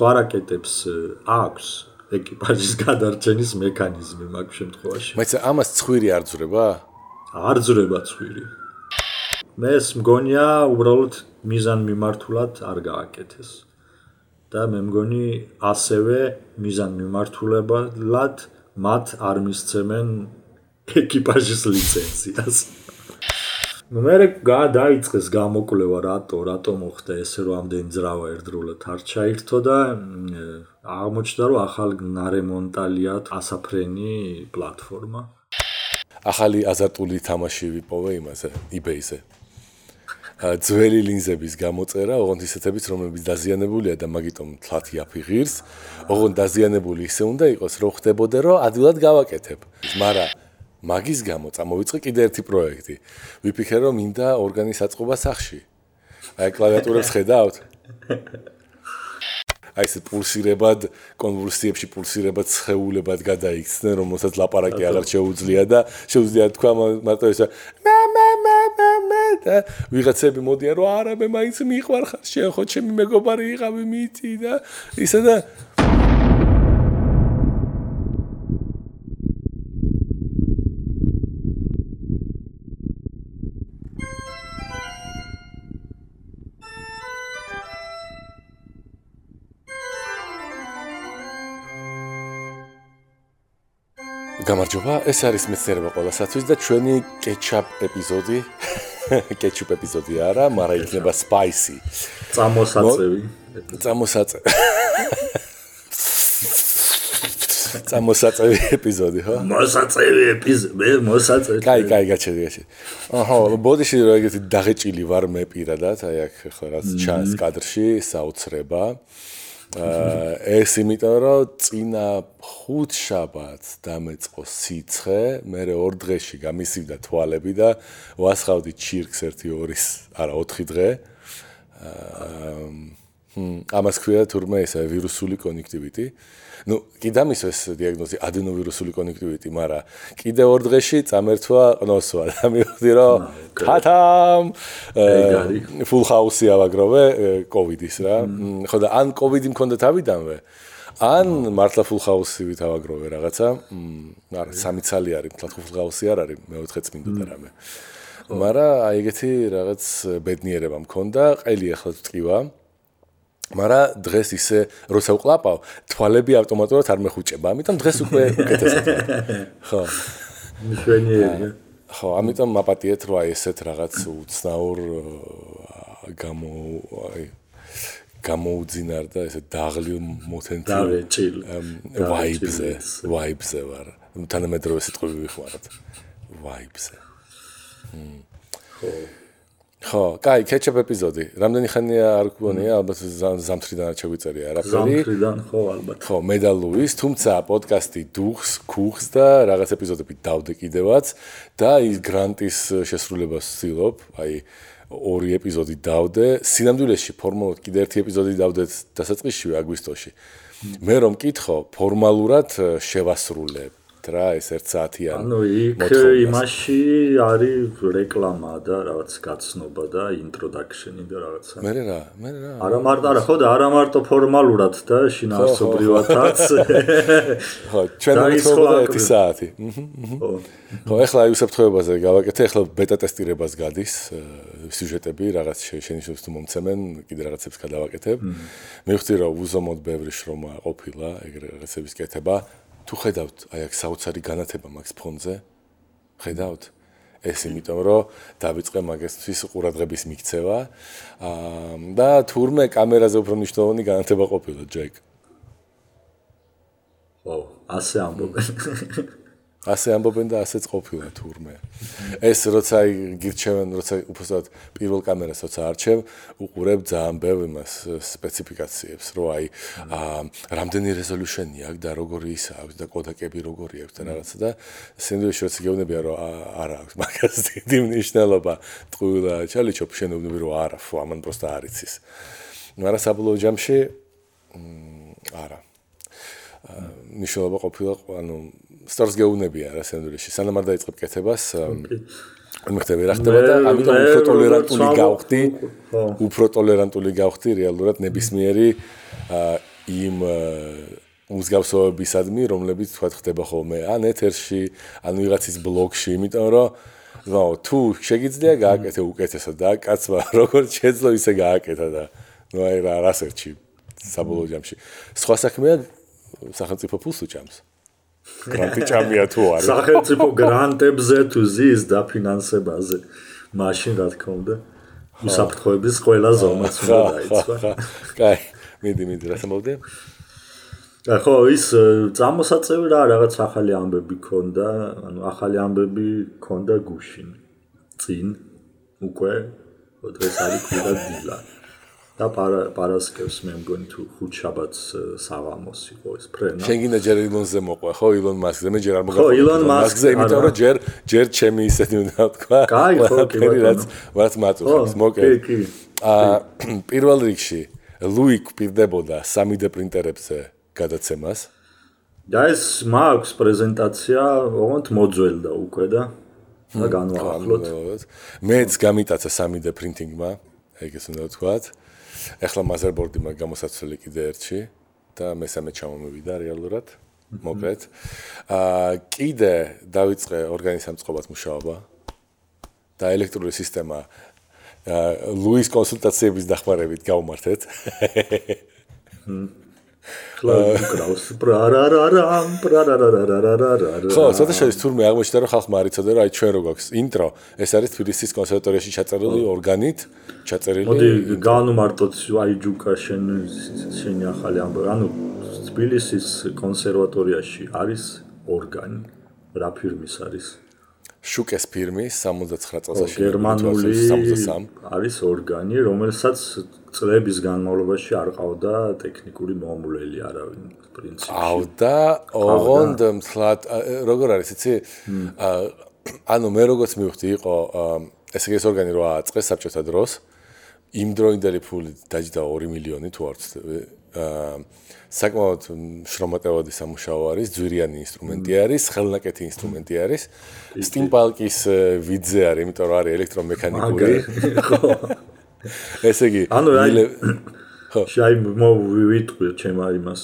სხვა რაკეტებს აქვს ეკიპაჟის გადარჩენის მექანიზმი მაგ შემთხვევაში. მაგრამ ამას ცხვირი არ ძრება? არ ძრება ცხვირი. მეს მგონია უბრალოდ მიზან მიმართულად არ გააკეთეს. და მე მგონი ასევე მიზან მიმართულებად მათ არ მისცემენ ეკიპაჟის ლიცენზიას. მე გადაიწყეს გამოკვლევა რატო რატო მოხდა ესე რომ ამდენი ძრავა ერთდროულად არ ჩაირთო და აღმოჩნდა რომ ახალ ნარემონტალიათ ასაფრენი პლატფორმა ახალი აზარტული თამაში ვიპოვე იმაზე eBay-ზე ძველი ლინზების გამოწერა, ოღონდ ისეთებიც, რომლებიც დაზიანებულია და მაგიტომ თლათი აფიღირს, ოღონდ დაზიანებული ისე უნდა იყოს, რომ ხდებოდე, რომ ადვილად გავაკეთებ. მაგრამ მაგის გამო წამოვიწყე კიდე ერთი პროექტი. ვიფიქრე, რომ მინდა ორგანის აწყობა სახში. აი კლავიატურებს ხედავთ? აი ეს პულსირებად, კონვულსიებში პულსირებად ცხეულებად გადაიქცნენ, რომელსაც ლაპარაკი აღარ შეუძლია და შეუძლია თქვა მარტო ესა მე მე მე მე მე და ვიღაცები მოდიან რომ არა მე მაინც მიყვარხარ შენ ხო ჩემი მეგობარი იყავი მიწი და ისა და გამარჯობა, ეს არის მეცნიერება ყოველასათვის და ჩვენი კეჩაპ ეპიზოდი. კეჩუპ ეპიზოდი არა, მაგრამ იქნება spicy. წამოსაწევი. წამოსაწევი. წამოსაწევი ეპიზოდი, ხო? მოსაწევი ეპიზოდი, მე მოსაწევი. კაი, კაი, გაჩერდი, გაჩერდი. აჰა, ბოდიში რა ეგეთი დაღეჭილი ვარ მე პირადად, აი აქ ხო რაც ჩანს კადრში, საოცრება. ეს იმიტომ რომ წინა ხუთ შაბათს დამეწყო სიცხე, მე ორ დღეში გამისივდა თვალები და ვასხავდი ჩირკს 1-2-ის, არა 4 დღე. აა ამას ქვია თურმე ესა ვირუსული კონექტივიტი. Ну, კიდე მისვეს დიაგნოზი ადენოვირუსული კონექტივიტი, მაგრამ კიდე ორ დღეში წამერთვა ყნოსვა. და მივხვდი რომ ქათამ ფულ ხაუსი ავაგროვე კოვიდის რა. ხო და ან კოვიდი მქონდა თავიდანვე, ან მართლა ფულ ხაუსი ვით ავაგროვე რაღაცა. არა, სამი ცალი არის, თქო ფულ ხაუსი არ არის, მეოთხე წმინდა რამე. მაგრამ აი ეგეთი რაღაც ბედნიერება მქონდა, ყელი ახლა წკივა. მაგრამ დღეს ისე როცა ვყლაპავ, თვალები ავტომატურად არ მეხუჭება, ამიტომ დღეს უკვე უკეთესად. ხო. მშვენიერია. ხო, ამიტომ მაპატიეთ აი ესეთ რაღაც უცნაურ გამო აი გამოუძინარ და ესე დაღლილ მოთენთი ვაიბზე, ვაიბზე ვარ. თანამედროვე სიტყვები ვიხმაროთ. ვაიბზე. ხო. ხო, კაი, კეჩაპ ეპიზოდი. რამდენი ხანია არ გქონია, ალბათ ზამთრიდან შეგვიწერია არაფერი. ზამთრიდან, ხო, ალბათ. ხო, მე და ლუის, თუმცა პოდკასტი დუხს, ქუხს და რაღაც ეპიზოდები დავდე კიდევაც და ის გრანტის შესრულებას ვცდილობ, აი ორი ეპიზოდი დავდე. სინამდვილეში ფორმალურად კიდე ერთი ეპიზოდი დავდეთ დასაწყისში აგვისტოში. მე რომ მკითხო, ფორმალურად შევასრულებ რა ეს 1 საათიანი ანუ იქ იმაში არის რეკლამა და რაღაც გაცნობა და ინტროდაქშენი და რაღაცა. მე რა მე რა. არა მარტო არა ხო და არა მარტო ფორმალურად და შინაარსობრივადაც. ხო ჩვენ მithobda 1 საათი. ხო. ეხლა აი უსაფრთხოებაზე გავაკეთე ეხლა ბეტა ტესტირებას გადის სიუჟეტები რაღაც შენიშნებს თუ მომცემენ კიდე რაღაცებს გადავაკეთებ. მე ვხდი რომ უზომოდ ბევრი შრომა ყოფილა ეგრე რაღაცების კეთება თუ ხედავთ აი აქ საოცარი განათება მაქვს ფონზე ხედავთ? ეს იმიტომ რომ დავიწყე მაგასთვის ყურადღების მიქცევა აა და თურმე კამერაზე უფრო მნიშვნელოვანი განათება ყოფილა ჯეკ. ო ასე ამბობენ ასე ამბობენ და ასეც ყოფილა თურმე. ეს როცა გირჩევენ, როცა უბრალოდ პირველ კამერას როცა არჩევ, უყურებ ძალიან ბევრ იმას სპეციფიკაციებს, რომ აი რამდენი რეზოლუცია აქვს და როგორი ისა აქვს და კოდაკები როგორი აქვს და რაღაცა და სინდრომი როცა გეუბნებია რომ არა აქვს მაგას დიდი მნიშვნელობა ტყუილა ჩალიჩო შენობები რომ არა, ფუ ამან პროსტა არიცის. მაგრამ საბოლოო ჯამში არა. მნიშვნელობა ყოფილა, ანუ სწორს გეუბნებია რა სენდრიში სანამ არ დაიწყებ კეთებას მე ხდება რა ხდება და ამიტომ უფრო ტოლერანტული გავხდი უფრო ტოლერანტული გავხდი რეალურად ნებისმიერი იმ მსგავსობებისადმი, რომლებიც თქვა ხდება ხოლმე ან ეთერში, ან ვიღაცის ბლოგში, იმიტომ რომ ნო თუ შეგიძლია გააკეთე უკეთესად და კაცმა როგორც შეძლო ისე გააკეთა და ნუ აი რა რასერჩი საბოლოო ჯამში. სხვა საქმეა სახელმწიფო ფულს უჭამს. გრანტი ჭამია თუ არის. სახელმწიფო გრანტებზე თუ ზის დაფინანსებაზე. მაშინ რა თქმა უნდა საფრთხოების ყველა ზომაც უნდა დაიწყო. კაი, მიდი მიდი რა თქმა ხო, ის წამოსაწევი რა რაღაც ახალი ამბები ქონდა, ანუ ახალი ამბები ქონდა გუშინ. წინ უკვე დღეს არის კვირა დილა. და პარასკევს მე მგონი თუ ხუთ შაბათს საღამოს იყო ეს ფრენა. შენ გინდა ჯერ ილონზე მოყვა, ხო, ილონ მასკზე, მე ჯერ არ მოგაყვა. ხო, ილონ მასკზე, იმიტომ რომ ჯერ ჯერ ჩემი ისეთი უნდა თქვა. კაი, ხო, კი ბატონო. რაც რაც მაწუხებს, მოკე. კი, კი. აა პირველ რიგში ლუი კვირდებოდა 3D პრინტერებზე გადაცემას. და ეს მაქვს პრეზენტაცია, ოღონდ მოძველდა უკვე და და განვაახლოთ. მეც გამიტაცა 3D პრინტინგმა, ეგ ეს უნდა ვთქვათ. ეხლა motherboard-ი მაგ გამოსაცვლელი კიდე ერთში და მესამე ჩამომივიდა რეალურად. მოკლედ. აა კიდე დავიწყე ორგანიზამწყობად მუშაობა და ელექტრული სისტემა აა ლუის კონსულტაციების დახმარებით გავმართეთ. კლაუს პრარარარამ პრარარარარარარა ხო, ცოტა შეიძლება თურმე აღმოჩნდა რომ ხალხმა არ იცოდა აი ჩვენ რო გვაქვს ინტრო, ეს არის თბილისის კონსერვატორიაში ჩაწერილი ორგანით, ჩაწერილი. მოდი განუმარტოთ აი ჯუკა შენ შენი ახალი ამბავი. ანუ თბილისის კონსერვატორიაში არის ორგანი. რა ფირმის არის? შუკეს ფირმის 69 წელს აშენებული გერმანული 63 არის ორგანი, რომელსაც წლების განმავლობაში არ ყავდა ტექნიკური მომვლელი არავინ პრინციპში. ყავდა, ოღონდ მთლად როგორ არის, იცი? ანუ მე როგორც მივხვდი, იყო ესე იგი ეს ორგანი რო აწყეს საბჭოთა დროს, იმ დროინდელი ფული დაჯდა 2 მილიონი თუ არ ვცდები. აა საკმაოდ შრომატევადი სამუშაო არის, ძვირიანი ინსტრუმენტი არის, ხელნაკეთი ინსტრუმენტი არის. სტიმპალკის ვიძე არის, იმიტომ რომ არის ელექტრომექანიკური. ხო. ესე იგი, ანუ ხო, შაი მოვიტყვი ჩემ იმას.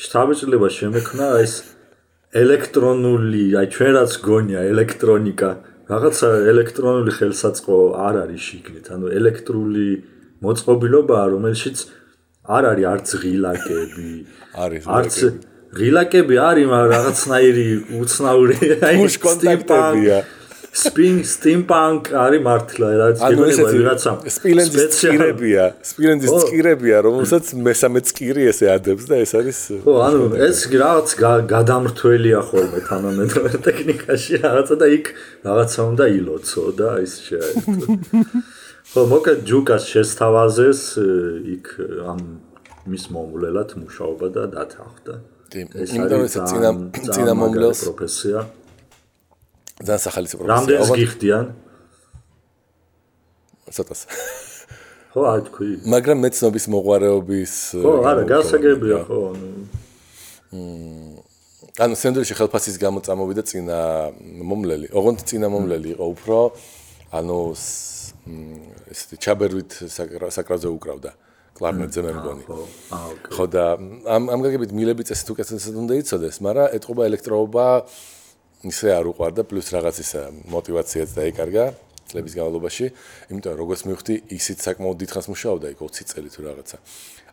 შტაბეჭლება შემექნა ეს ელექტრონული, აი ჩვენ რაც გონია ელექტრონიკა, რაღაცა ელექტრონული ხელსაწყო არ არის შიგნით, ანუ ელექტრული მოწყობილობაა, რომელშიც არ არის არც ღილაკები. არის არც ღილაკები არის, მაგრამ რაღაცნაირი უცნაური აი კონტაქტებია. Spin steampunk არის მართლა რაც გიგონება რაღაცა სპილენდის წკირებია სპილენდის წკირებია რომელსაც მესამე წკირი ესე ადებს და ეს არის ხო ანუ ეს რაღაც გადამრთველია ხოლმე თანამედროვე ტექნიკაში რაღაცა და იქ რაღაცა უნდა ილოცო და ის შეიძლება ხო, მოკეთ ჯუკას შესთავაზეს იქ ამ მის მომვლელად მუშაობა და დათანხმდა. ეს არის წინა წინა მომვლელს პროფესია. ძალიან სახალისო პროფესია. რამდენს გიხდიან? ცოტას. ხო, აი თქვი. მაგრამ მეცნობის მოღვარეობის ხო, არა, გასაგებია ხო, ანუ მმ ანუ სენდვიჩი ხელფასის გამო წამოვიდა წინა მომლელი. ოღონდ წინა მომლელი იყო უფრო ანუ ესეთი ჩაბერვით საკრაზე უკრავდა კლარნეტზე მე მგონი. ხო და ამ ამ გაგებით მილები წესით უკეთესად უნდა იცოდეს, მაგრამ ეთყობა ელექტროობა ისე არ უყვარდა, პლუს რაღაც ისა мотиваციაც დაიკარგა წლების განმავლობაში, იმიტომ რომ როგორც მივხვდი, ისიც საკმაოდ დიდხანს მუშაობდა, იქ 20 წელი თუ რაღაცა.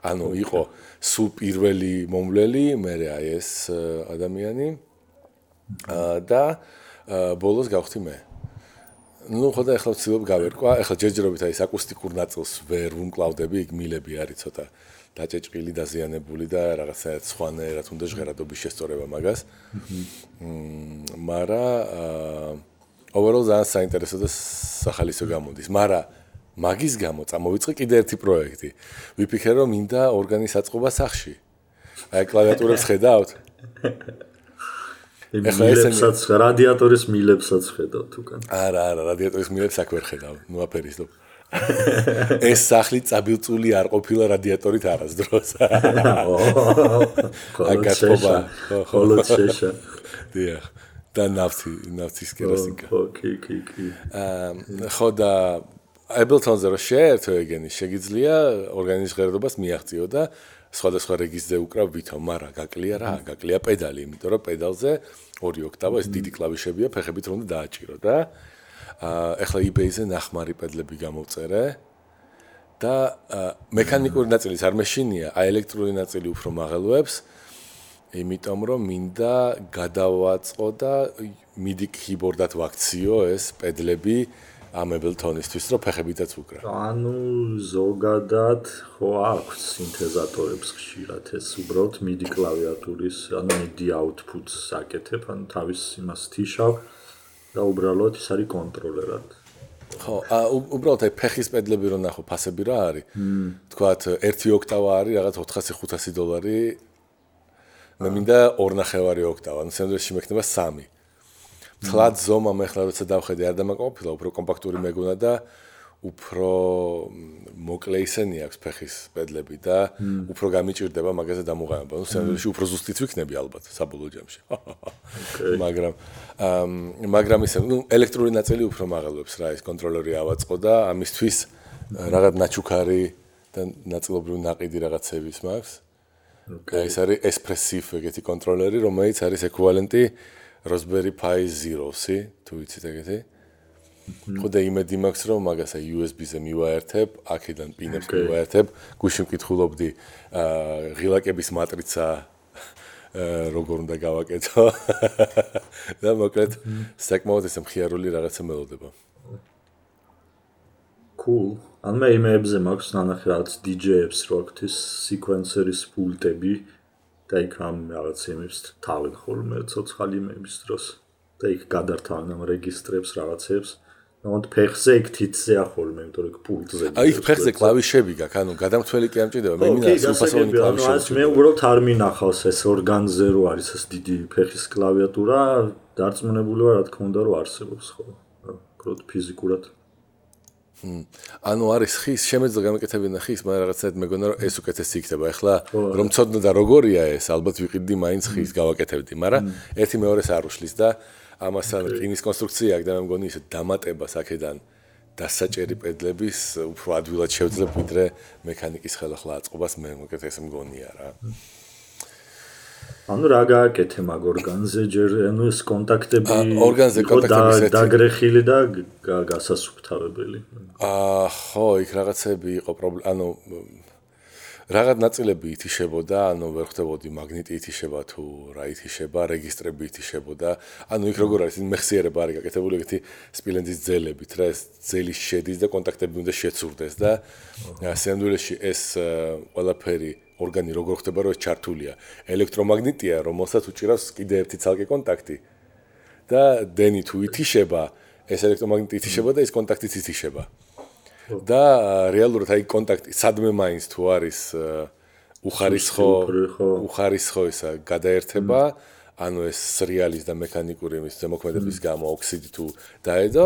ანუ იყო სულ პირველი მომვლელი, მე აი ეს ადამიანი და ბოლოს გავხდი მე. ну ხო და ახლა ვცდილობ გავერკვა. ახლა ჯერჯერობით აი ეს აკუსტიკურ ნაწილს ვერ უმკლავდები, იქ მილები არის ცოტა. აა დაჭეჭყილი დაზიანებული და რაღაცა სხვანაირად უნდა ჟღერადობის შესწორება მაგას მმ მარა overall ძალიან საინტერესო და სახალისო გამოდის მარა მაგის გამო წამოვიწყე კიდე ერთი პროექტი ვიფიქრე რომ მინდა ორგანის აწყობა სახში აი კლავიატურებს ხედავთ მილებსაც რადიატორის მილებსაც ხედავთ უკან. არა, არა, რადიატორის მილებს აქ ვერ ხედავ. ნუ აფერის დო. ეს სახლი წაბილწული არ ყოფილა რადიატორით არასდროს. აკაცობა. ხოლო შეშა. დიახ. და ნავთი, ნავთის კეროსინკა. ხო, კი, კი, კი. აა ხო და Ableton-ზე რო შეერთო ეგენი, შეგიძლია ორგანიზმის ღერადობას მიაღწიო და სხვადასხვა რეგისტრზე უკრავ ვითომ, მაგრამ გაკლია რა, გაკლია პედალი, იმიტომ რომ პედალზე ორი ოქტავა ეს დიდი კლავიშებია, ფეხებით რომ დააჭირო და აა ეხლა eBay-ზე ნახმარი პედლები გამოვწერე და მექანიკური ნაწილის არ მეშინია, აი ელექტრული ნაწილი უფრო მაღელვებს, იმიტომ რომ მინდა გადავაწყო და MIDI keyboard-ად ვაქციო ეს პედლები ამ Ableton-ისთვის, რომ ფეხებითაც უკრა. ანუ ზოგადად ხო აქვს სინთეზატორებს ხშირად ეს უბრალოდ MIDI კლავიატურის, ანუ MIDI output-ს აკეთებ, ანუ თავის იმას თიშავ და უბრალოდ ის არის კონტროლერად. ხო, ა უბრალოდ აი ფეხის პედლები რო ნახო, ფასები რა არის? თქვათ 1 ოქტავა არის, რაღაც 400-500 დოლარი. მე მინდა 2.5 ოქტავა, ანუ სენდვიჩი მექნება 3. თლად ზომა მე ხლა როცა დავხედე არ დამაკმაყოფილა, უფრო კომპაქტური მეგონა და უფრო მოკლე ისენი აქვს ფეხის პედლები და უფრო გამიჭirdება მაგაზე დამოღამება. ნუ სენდვიჩში უფრო ზუსტიც ვიქნები ალბათ საბოლოო ჯამში. მაგრამ მაგრამ ისე ნუ ელექტრული ნაწილი უფრო მაღალობს რა, ის კონტროლერი ავაწყო და ამისთვის რაღაც ნაჩუქარი და ნაწილობრივ ناقიდი რაღაცების მაქვს. და ეს არის ესპრესივ ეგეთი კონტროლერი, რომელიც არის ეკუვალენტი Raspberry Pi Zero-ს, თუ იცით ეგეთი. აა ხოდა იმედი მაქვს რომ მაგასა USB-ზე მივაერთებ, აქედან პინებს მივაერთებ, გუშინ მკითხულობდი ღილაკების матриცა როგორ უნდა გავაკეთო და მოკლედ mhm. საკმაოდ ესე მხიარული რაღაცა მელოდება. cool. ან მე იმეებზე მაქვს ნანახი რაღაც DJ-ებს რო აქვთ ის სეკვენსერის პულტები და იქ ამ რაღაც იმებს თავენ ხოლმე ცოცხალი იმების დროს და იქ გადართავენ ამ რეგისტრებს რაღაცებს. აა ნოთ ფეხზე იქ თითზე ახოლმე იმიტომ რომ პულტზე აი იქ ფეხზე კლავიშები გაქვს ანუ გადამთველი კი ამჭირდება მე მინდა სულფასოვანი კლავიშები მე უბრალოდ არ მინახავს ეს ორგანზე რო არის ეს დიდი ფეხის კლავიატურა დარწმუნებული ვარ რა თქმა უნდა რომ არსებობს ხო უბრალოდ ფიზიკურად ანუ არის ხის შემეძლო გამეკეთებინა ხის, მაგრამ რაღაცა მეგონა რომ ეს უკეთესი იქნება. ეხლა რომ ცოდნა და როგორია ეს, ალბათ ვიყიდი მაინც ხის გავაკეთებდი, მაგრამ ერთი მეორეს არ უშლის და ამასთან რკინის კონსტრუქცია აქვს და მე მგონი ისე დამატებას აქედან დასაჭერი პედლების უფრო ადვილად შევძლებ ვიდრე მექანიკის ხელახლა აწყობას მე მოკეთ ესე მგონია რა. ანუ რა გააკეთე მაგ ორგანზე ჯერ ანუ ეს კონტაქტები ორგანზე კონტაქტები ისეთი დაგრეხილი და გასასუფთავებელი აა ხო იქ რაღაცები იყო პრობლემა ანუ რაღაც ნაწილები ითიშებოდა ანუ ვერ ხვდებოდი მაგნიტი ითიშება თუ რა ითიშება რეგისტრები ითიშებოდა. ანუ იქ როგორ არის მეხსიერება არის გაკეთებული ეგეთი სპილენძის ძელებით რა ეს ძელი შედის და კონტაქტები უნდა შეცურდეს და სენდვილში ეს ყველაფერი ორგანი როგორ ხდება რომ ეს ჩართულია? ელექტრომაგნიტია რომელსაც უჭირავს კიდე ერთი ცალკე კონტაქტი. და დენი თუ ითიშება ეს ელექტრომაგნიტი ითიშება და ეს კონტაქტიც ითიშება და რეალურად აი კონტაქტი სადმე მაინც თუ არის უხარისხო უხარისხო. ისა გადაერთება ანუ ეს სრიალის და მექანიკური იმის ზემოქმედების გამო ოქსიდი თუ დაედო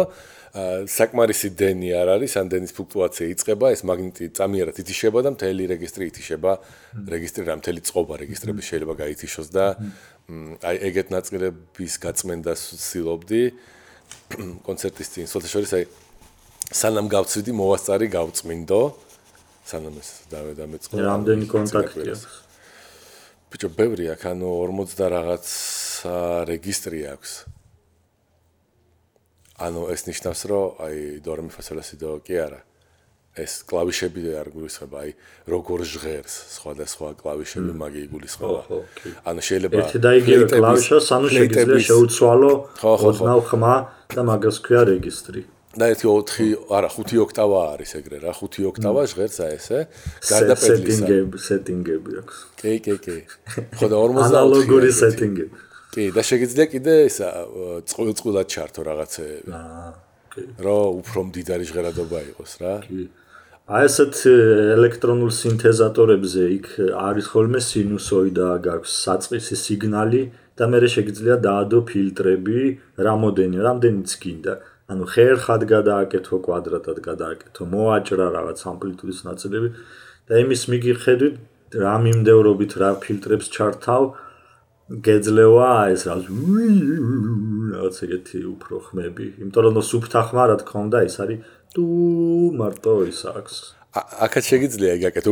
საკმარისი დენი არ არის, ან დენის ფლუქტუაცია იწყება, ეს მაგნიტი წამიერად ითიშება და მთელი რეგისტრი ითიშება. რეგისტრი რა მთელი წყობა რეგისტრების შეიძლება გაითიშოს და აი ეგეთ ნაწილების გაწმენდას ვცდილობდი კონცერტის წინ. სულ შორის აი სანამ გავწვიდი მოვასწარი გავწმინდო. სანამ ეს დავე დამეწყო. რამდენი კონტაქტია? ბიჭო, ბევრი აქ, ანუ 40 და რაღაც რეგისტრი აქვს. ანუ ეს ნიშნავს, რომ აი დორე მიფასოლესი დო კი არა. ეს კლავიშები არ გულისხმობა, აი როგორ ჟღერს სხვადასხვა კლავიშები მაგი იგულისხმობა. ანუ შეიძლება ერთი და იგივე კლავიშას ანუ შეიძლება შეუცვალო ოდნავ ხმა და მაგას ქვია რეგისტრი. და ერთი 4 არა 5 ოქტავა არის ეგრე რა 5 ოქტავა ჟღერს აი ესე გარდაპედლისა სეტინგები სეტინგები აქვს კი კი კი ხო და 44 ანალოგური სეტინგები კი, და შეგიძლია კიდე ისა წყვილ-წყვილად ჩართო რაღაცეები. აა, კი. რომ უფრო მდიდარი ჟღერადობა იყოს რა. კი. აი ესეთ ელექტრონულ სინთეზატორებზე იქ არის ხოლმე სინუსოიდა, გაქვს საწყისი სიგნალი და მე შეგიძლია დაადო ფილტრები, რამოდენი, რამდენიც გინდა. ანუ ხერხად გადააკეთო, კვადრატად გადააკეთო, მოაჭრა რაღაც ამპლიტუდის ნაწილები და იმის მიგიხედვით რა მიმდევრობით რა ფილტრებს ჩართავ, გეძლევა ეს რა რაღაც ეგეთი უფრო ხმები იმიტომ რომ სუფთა ხმა რა თქმა უნდა ის არის თუ მარტო ის აქვს აკაც შეიძლება იგაკეთო.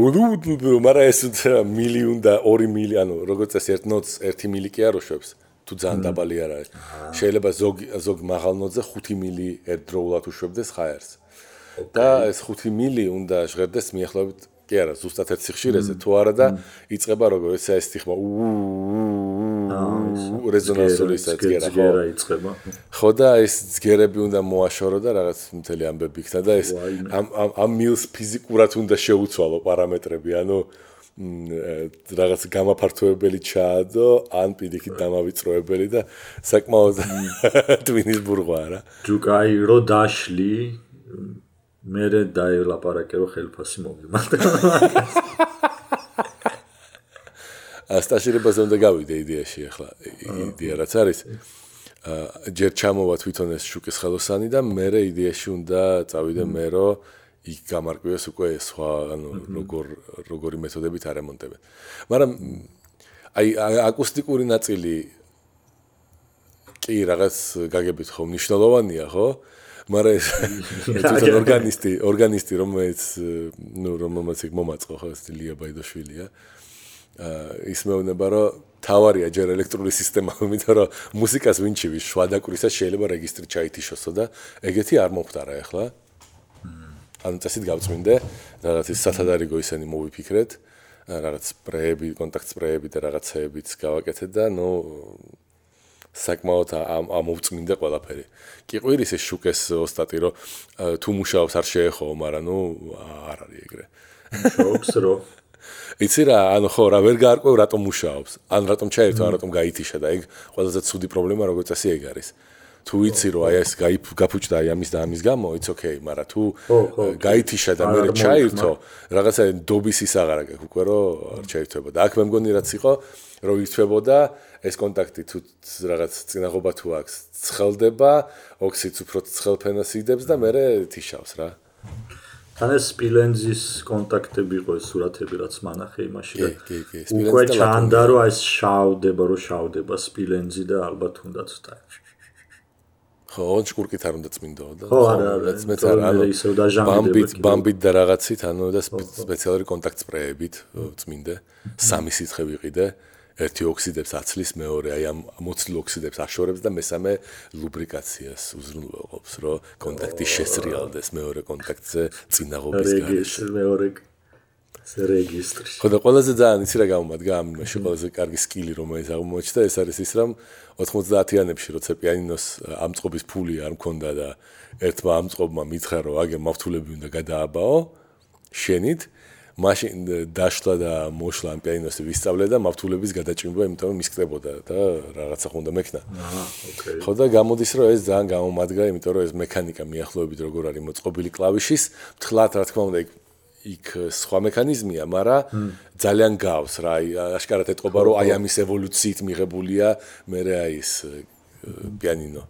მაგრამ ეს მილიონ და 2 მილი, ანუ როგორც წესი 1 ნოტს 1 მილი კი არ უშვებს. თუ ძალიან დაბალი არ არის. შეიძლება ზოგ ზოგ მაღალ ნოტზე 5 მილი ერთდროულად უშვებდეს ხაერს. და ეს 5 მილი უნდა ჟღერდეს მიახლოებით კი არა, ზუსტად ერთ სიხშირეზე თუ არა და იწება როგორ ესა ეს თიხმა. რეზონანსული საჭიროა ხო? იწება. ხო და ეს ძგერები უნდა მოაშორო და რაღაც მთელი ამბები იქნა და ეს ამ ამ მილს ფიზიკურად უნდა შეუცვალო პარამეტრები, ანუ რაღაც გამაფართოებელი ჩაადო, ან პირიქით დამავიწროებელი და საკმაოდ ტვინის ბურღვა რა. ჯუკაი რო დაშლი მე დაელაპარაკე რომ ხელფასი მოგიმართ. ასტაშირებას უნდა გავიდე იდეაში ახლა იდეა რაც არის ჯერ ჩამოვა თვითონ ეს შუკის ხელოსანი და მე იდეაში უნდა წავიდე მე რომ იქ გამარკვიოს უკვე სხვა ანუ როგორ როგორი მეთოდებით არემონტებენ. მაგრამ აი აკუსტიკური ნაწილი კი რაღაც გაგებით ხო მნიშვნელოვანია ხო? მაგრამ ეს თვითონ ორგანისტი, ორგანისტი რომელიც ნუ რომელმაც იქ მომაწყო ხო ეს ლია ბაიდოშვილია. აა ის მეუბნება რომ თავარია ჯერ ელექტრული სისტემა, იმიტომ რომ მუსიკას ვინჩივის შვადაკვრისას შეიძლება რეგისტრი ჩაითიშოსო და ეგეთი არ მომხდარა ახლა. ანუ წესით გავწმინდე, რაღაც ის სათადარიგო ისენი მოვიფიქრეთ, რაღაც სპრეები, კონტაქტ სპრეები და რაღაცეებიც გავაკეთეთ და ნუ საკმაოდ ამოვწმინდა ყველაფერი. კი ყვირის ეს შუკეს ოსტატი რომ თუ მუშაობს არ შეეხო, მაგრამ ნუ არ არის ეგრე. მუშაობს რო. იცი რა, ანუ ხო რა ვერ გაარკვევ რატომ მუშაობს. ან რატომ ჩაერთო, ან რატომ გაითიშა და ეგ ყველაზე ცუდი პრობლემა როგორც წესი ეგ არის. თუ იცი რომ აი ეს გაფუჭდა აი ამის და ამის გამო, it's okay, მაგრამ თუ გაითიშა და მე ჩაერთო, რაღაცა დობის ის აღარ აქვს უკვე რომ არ ჩაერთვება. და აქ მე მგონი რაც იყო, რომ ირთვებოდა ეს კონტაქტი თუ რაღაც წინაღობა თუ აქვს ცხელდება, ოქსიდს უფრო ცხელფენას იდებს და მე თიშავს რა. თან ეს სპილენზის კონტაქტები იყო ეს სურათები რაც მანახე იმაში და კი კი კი უკვე ჩანდა რომ ეს შავდება რომ შავდება სპილენზი და ალბათ უნდა ცოტა ხო, ჭკურკით არ უნდა წმინდო და ხო, არა, რაც მეც არ ანუ ისევ დაჟანგდება. ბამბით, ბამბით და რაღაცით, ანუ და სპეციალური კონტაქტ სპრეებით წმინდე. სამი სითხე ვიყიდე. ერთი ოქსიდებს აცლის, მეორე აი ამ მოცლ ოქსიდებს აშორებს და მესამე ლუბრიკაციას უზრუნველყოფს, რომ კონტაქტი შესრიალდეს მეორე კონტაქტზე წინაღობის გარეშე. მეორე რეგისტრი. ხო და ყველაზე ძალიან იცი რა გამომადგა ამ იმაში ყველაზე კარგი სკილი რომელიც აღმოჩნდა ეს არის ის რომ 90-იანებში როცა პიანინოს ამწყობის ფული არ მქონდა და ერთმა ამწყობმა მითხრა რომ აგე მავთულები უნდა გადააბაო შენით მაშინ დაშლა და მოშლა ამ პიანინოსი ვისწავლე და მავთულების გადაჭიმება, იმიტომ რომ მისკდებოდა და რაღაცა ხუნდა მექნა. აჰა, ოკეი. ხო და გამოდის რომ ეს ძალიან გამომადგა, იმიტომ რომ ეს მექანიკა მიახლოებით როგორ არის მოწყობილი კლავიშის, მთლად რა თქმა უნდა იქ სხვა მექანიზმია, მაგრამ ძალიან გავს რა, აშკარად ეთყობა რომ აი ამის ევოლუციით მიღებულია მე რა ის პიანინო.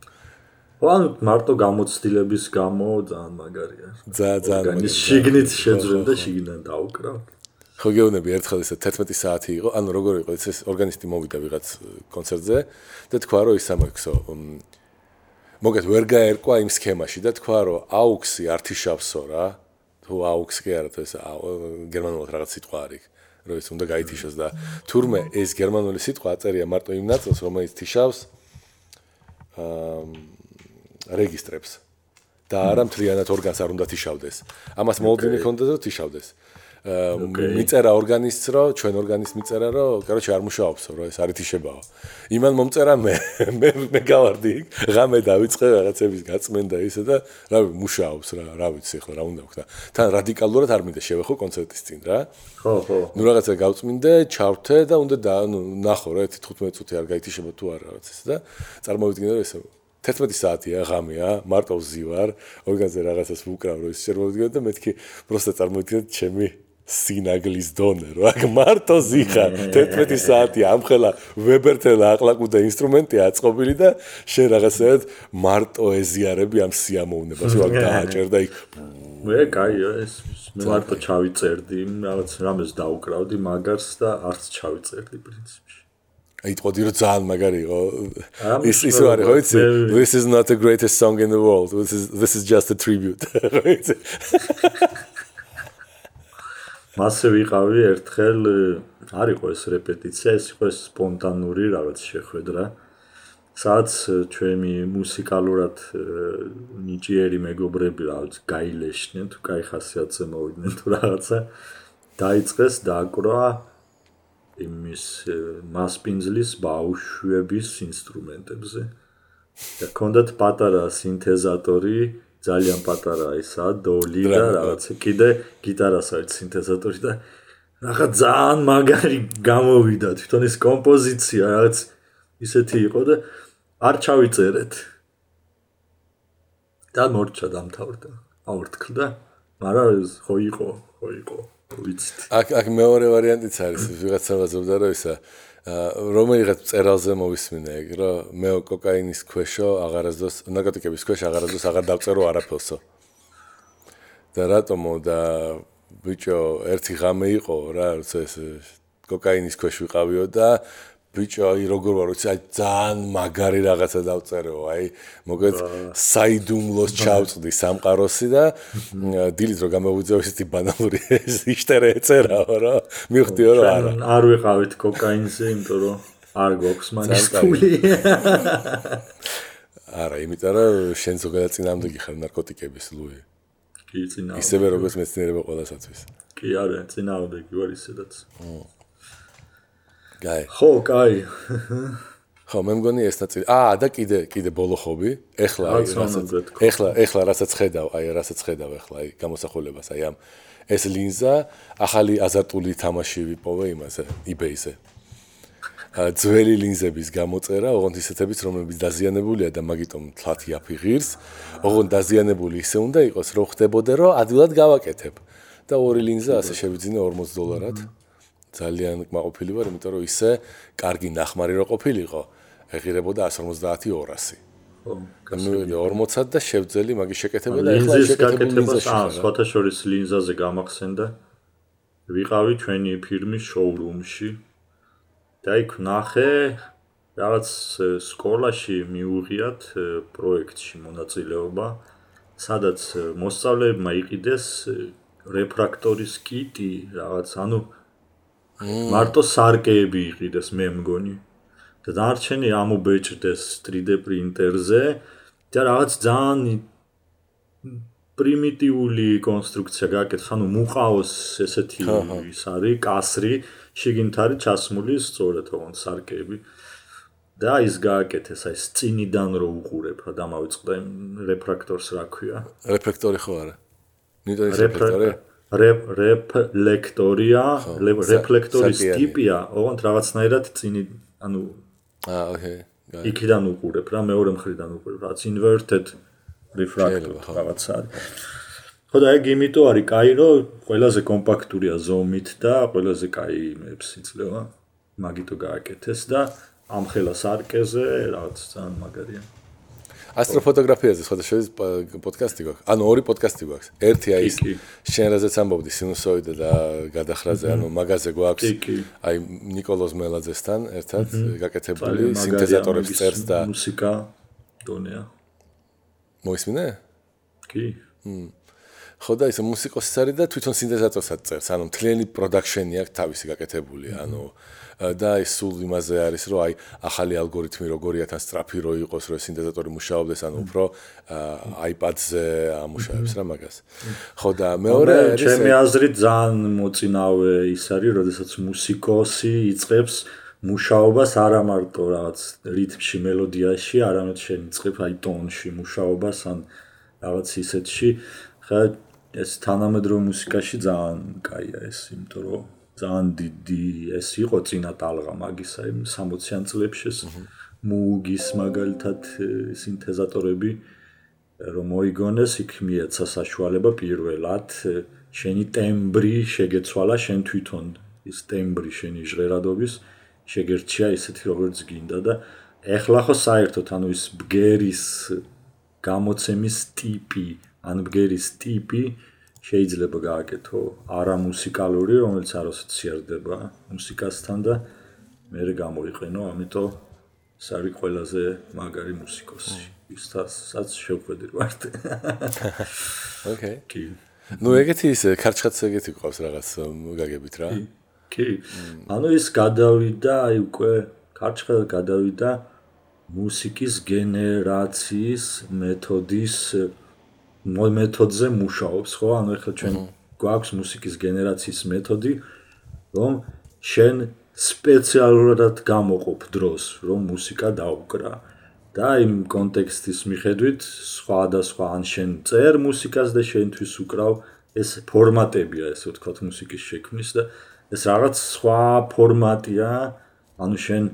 ან მარტო გამოცდილების გამო ძალიან მაგარია. ძალიან ძალიან. ის შიგნით შეძრენ და შიგნიდან დაუკრავ. ხო გეუბნები ერთხელ ეს 11 საათი იყო, ანუ როგორ იყო ეს ორგანისტი მოვიდა ვიღაც კონცერტზე და თქვა რომ ის ამაქსო მოგეთ ვერ გაერკვა იმ სქემაში და თქვა რომ აუქსი ართიშავსო რა. თუ აუქსი კი არა ეს გერმანულად რაღაც სიტყვა არის. რომ ეს უნდა გაითიშოს და თურმე ეს გერმანული სიტყვა აწერია მარტო იმ ნაწილს რომელიც თიშავს აა რეგისტრებს და არა მთლიანად ორგანს არ უნდა თიშავდეს. ამას მოლოდინი ქონდა და თიშავდეს. მიწერა ორგანისტს რომ ჩვენ ორგანისტს მიწერა რომ კაროჩე არ მუშაობს რომ ეს არის თიშებაო. იმან მომწერა მე მე მე გავარდი ღამე დავიწყე რაღაცების გაწმენდა ისე და რა მუშაობს რა რა ვიცი ხო რა უნდა ვქნა. თან რადიკალურად არ მინდა შევეხო კონცერტის წინ რა. ხო ხო. ნუ რაღაცა გავწმინდე, ჩავრთე და უნდა და ნახო რა 15 წუთი არ გაითიშება თუ არა რაღაც ისე და წარმოვიდგინე რომ ესე 11 საათია ღამეა, მარტო ვზივარ, ორგანზე რაღაცას ვუკრავ, რომ ის შემოვიდგინე და მეთქი პროსტა წარმოვიდგინე ჩემი სინაგლის დონე რა მარტო ზიხა. 11 საათი ამხელა ვებერთელა აყლაკუდა ინსტრუმენტი აწყობილი და შენ რაღაცაა მარტო ეზიარები ამ სიამოვნებას. რა დააჭერდა იქ. მე კაიო ეს მე მარტო ჩავიწერდი რაღაც რამეს დაუკრავდი მაგარს და არც ჩავიწერდი პრინციპში. აი თყოდი რომ ძალიან მაგარი იყო. ის ის რა არის ხო this is not the greatest song in the world. This is this is just a tribute. მასე ვიყავი ერთხელ არ იყო ეს რეპეტიცია, ეს იყო სპონტანური რაღაც შეხვედრა. სადაც ჩვენი მუსიკალურად ნიჭიერი მეგობრები რაღაც გაილეშნენ თუ кай ხასიათზე მოვიდნენ თუ რაღაცა დაიწყეს დაკვრა იმის მასპინძლის ბაუშვების ინსტრუმენტებზე. და კონდათ პატარა სინთეზატორი ძალიან პატარა ისა დოლი და რაღაც. კიდე გიტარას არის სინთეზატორი და რაღაც ძალიან მაგარი გამოვიდა. თვითონ ეს კომპოზიცია რაღაც ისეთი იყო და არ ჩავიწერეთ. და მორჩა დამთავრდა. აურთქლდა. მაგრამ ხო იყო ხო იყო. ვიცით. აქ აქ მეორე ვარიანტიც არის. ვიღაცა ვაზობდა რომ ისა რომელიღაც წერალზე მოვისმინე ეგ რომ მე კოკაინის ქვეშო აღარასდროს ნარკოტიკების ქვეშ აღარასდროს აღარ დავწერო არაფერსო და რატომო და ბიჭო ერთი ღამე იყო რა ეს კოკაინის ქვეშ ვიყავიო და ბიჭო აი როგორ ვარ ვიცი აი ძალიან მაგარი რაღაცა დავწერეო აი მოგეთ საიდუმლოს ჩავწდი სამყაროსი და დილით რო გამოვიძეო ესეთი ბანალური იშტერე ეწერაო რა მივხვდიო რომ არა. არ ვიყავით კოკაინზე იმიტომ რომ არ გვაქვს მანის ფული არა იმიტომ რომ შენ ზოგადად წინამდე ხარ ნარკოტიკების ლუი. კი წინამდე ისევე როგორც მეცნიერება ყოველასათვის კი არა წინამდე კი ვარ ისედაც. აა კაი. ხო, კაი. ხო, მე მგონი ეს ნაწილი. აა, და კიდე, კიდე ბოლო ხობი. ეხლა რასაც ეხლა ეხლა რასაც ხედავ, აი რასაც ხედავ ეხლა, აი გამოსახულებას, აი ამ ეს ლინზა ახალი აზარტული თამაში ვიპოვე იმაზე, eBay-ზე. ძველი ლინზების გამოწერა, ოღონდ ისეთებიც, რომლებიც დაზიანებულია და მაგიტომ თლათი აფიღირს, ოღონდ დაზიანებული ისე უნდა იყოს, რომ ხდებოდე, რომ ადვილად გავაკეთებ. და ორი ლინზა ასე შევიძინე 40 დოლარად. ძალიან კმაყოფილი ვარ, იმიტომ რომ ისე კარგი ნახმარი რო ყოფილიყო, ეღირებოდა 150-200. ხო, გამოვიდა 40 და შევძელი მაგის შეკეთება და ეხლა შეკეთება აა, სხვათა შორის ლინზაზე გამახსენდა. ვიყავი ჩვენი ფირმის შოურუმში და იქ ნახე რაღაც სკოლაში მიუღიათ პროექტში მონაწილეობა, სადაც მოსწავლეებმა იყიდეს რეფრაქტორის კიტი, რაღაც ანუ მარტო სარკეები იყიდეს მე მგონი. და დარჩენი ამობეჭდეს 3D პრინტერზე. და რაღაც ძალიან პრიმიტიული კონსტრუქცია გააკეთეს ანუ მუყაოს ესეთი ის არის კასრი შიგნით არის ჩასმული სწორედ ოღონდ სარკეები. და ის გააკეთეს აი წინიდან რო უყურებ რა დამავიწყდა იმ რეფრაქტორს რა ქვია? რეფლექტორი ხო არა? ნიტონის რეფლექტორი რეფლექტორია, რეფლექტორის ტიპია, ოღონდ რაღაცნაირად წინი, ანუ აა, ოკეი. იქიდან უყურებ რა, მეორე მხრიდან უყურებ, რაც inverted refractor რაღაც არის. ხო და ეგ იმიტომ არის კაი, რომ ყველაზე კომპაქტურია ზომით და ყველაზე კაი იმებს იძლევა. მაგიტო გააკეთეს და ამ ხელა სარკეზე რაღაც ძალიან მაგარია. ასტროფოტოგრაფიაზე სხვადასხვა პოდკასტი გვაქვს. ანუ ორი პოდკასტი გვაქვს. ერთი აი შენ რაზეც ამბობდი სინუსოიდა და გადახრაზე, ანუ მაგაზე გვაქვს აი نيكოლოზ მელაძესთან ერთად გაკეთებული სინთეზატორებს წერს და მუსიკა დონეა. მოისმინე? კი. ხო და ისე მუსიკოსიც არის და თვითონ სინთეზატორსაც წერს, ანუ მთლიანი პროდაქშენი აქვს თავისი გაკეთებული, ანუ და ის სულ იმაზე არის, რომ აი ახალი ალგორითმი როგორია თან სტრაფი რო იყოს, რომ სინთეზატორი მუშაობდეს, ანუ უფრო iPad-ზე ამუშავებს რა მაგას. ხო და მეორე არის ჩემი აზრით ძალიან მოწინავე ის არის, როდესაც მუსიკოსი იწყებს მუშაობას არა მარტო რაღაც რითმში, მელოდიაში, არამედ შენ იწყებ აი ტონში მუშაობას ან რაღაც ისეთში. ხა ეს თანამედროვე მუსიკაში ძალიან კაია ეს, იმიტომ რომ ძალიან დიდი ეს იყო წინა ტალღა მაგისა იმ 60-იან წლებში ეს მუგის მაგალითად სინთეზატორები რომ მოიგონეს იქ მიეცა საშუალება პირველად შენი ტემბრი შეგეცვალა შენ თვითონ ის ტემბრი შენი ჟღერადობის შეგერჩია ისეთი როგორც გინდა და ეხლა ხო საერთოდ ანუ ის ბგერის გამოცემის ტიპი ან ბგერის ტიპი შეიძლება გააკეთო არამუსიკალური, რომელიც არ ასოცირდება მუსიკასთან და მე გამოიყენო, ამიტომ ეს არის ყველაზე მაგარი მუსიკოსი. ისაც შევხედე ვარ. ოკეი. კი. ნუ ეგეთი ის ქარჩხაც ეგეთი ყავს რაღაც გაგებით რა. კი. ანუ ის გადავიდა, აი უკვე ქარჩხა გადავიდა მუსიკის გენერაციის მეთოდის მეთოდზე მუშაობს, ხო? ანუ ახლა ჩვენ გვაქვს მუსიკის გენერაციის მეთოდი, რომ შენ სპეციალურად გამოყოფ დროს, რომ მუსიკა დაუკრა. და იმ კონტექსტის მიხედვით სხვადასხვა ან შენ წერ მუსიკას და შენთვის უკრავ ეს ფორმატებია ესე ვთქვათ მუსიკის შექმნის და ეს რაღაც სხვა ფორმატია ანუ შენ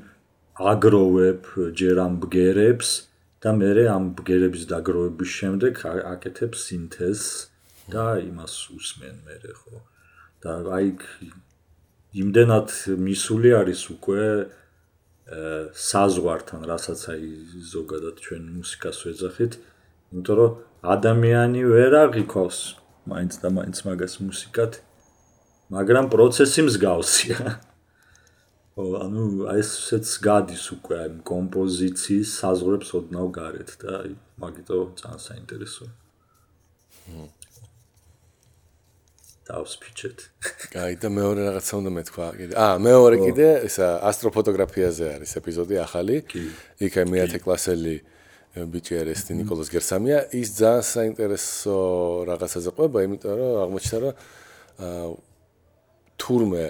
აგროვებ ჯერ ამ ბგერებს და მე ამ ბგერების დაგროვების შემდეგ აკეთებ სინთეზს და იმას უსმენ მე ხო და აი იმდენად მისული არის უკვე საზღვართან, რასაც აი ზოგადად ჩვენ მუსიკას ვეძახით, იმიტომ რომ ადამიანი ვერ აღიქოს მაინც და მაინც მაგას მუსიკად, მაგრამ პროცესი მსგავსია. ანუ აი ესეც გადის უკვე აი კომპოზიციის საზღვრებს ოდნავ გარეთ და აი მაგიტო ძალიან საინტერესოა. ჰმ. დავსფიჩეთ. კაი და მეორე რაღაცა უნდა მეთქვა კიდე. აა მეორე კიდე ესა ასტროფოტოგრაფიაზე არის ეპიზოდი ახალი. იქა მეათე კლასელი ბიჭი არის ნიკოლოზ გერსამია. ის ძალიან საინტერესო რაღაცაზე ყვება, იმიტომ რომ აღმოჩნდა რომ აა თურმე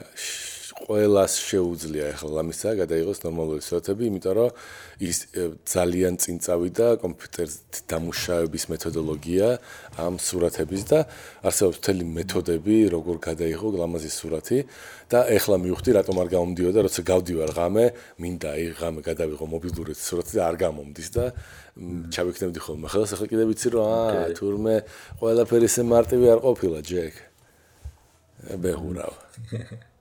ყველას შეუძლია ახლა ლამისა გადაიღოს ნორმალური სურათები, იმიტომ რომ ის ძალიან წინ წავიდა კომპიუტერით დამუშავების მეთოდოლოგია ამ სურათების და არსებობს მთელი მეთოდები, როგორ გადაიღო ლამაზი სურათი და ახლა მივხვდი რატომ არ გამომდიოდა, როცა გავდივარ ღამე, მინდა აი ღამე გადავიღო მობილური სურათი და არ გამომდის და ჩავიქნებდი ხოლმე. ახლა ახლა კიდე ვიცი რომ აა თურმე ყველაფერი ესე მარტივი არ ყოფილა, ჯეკ. ბეღურავ.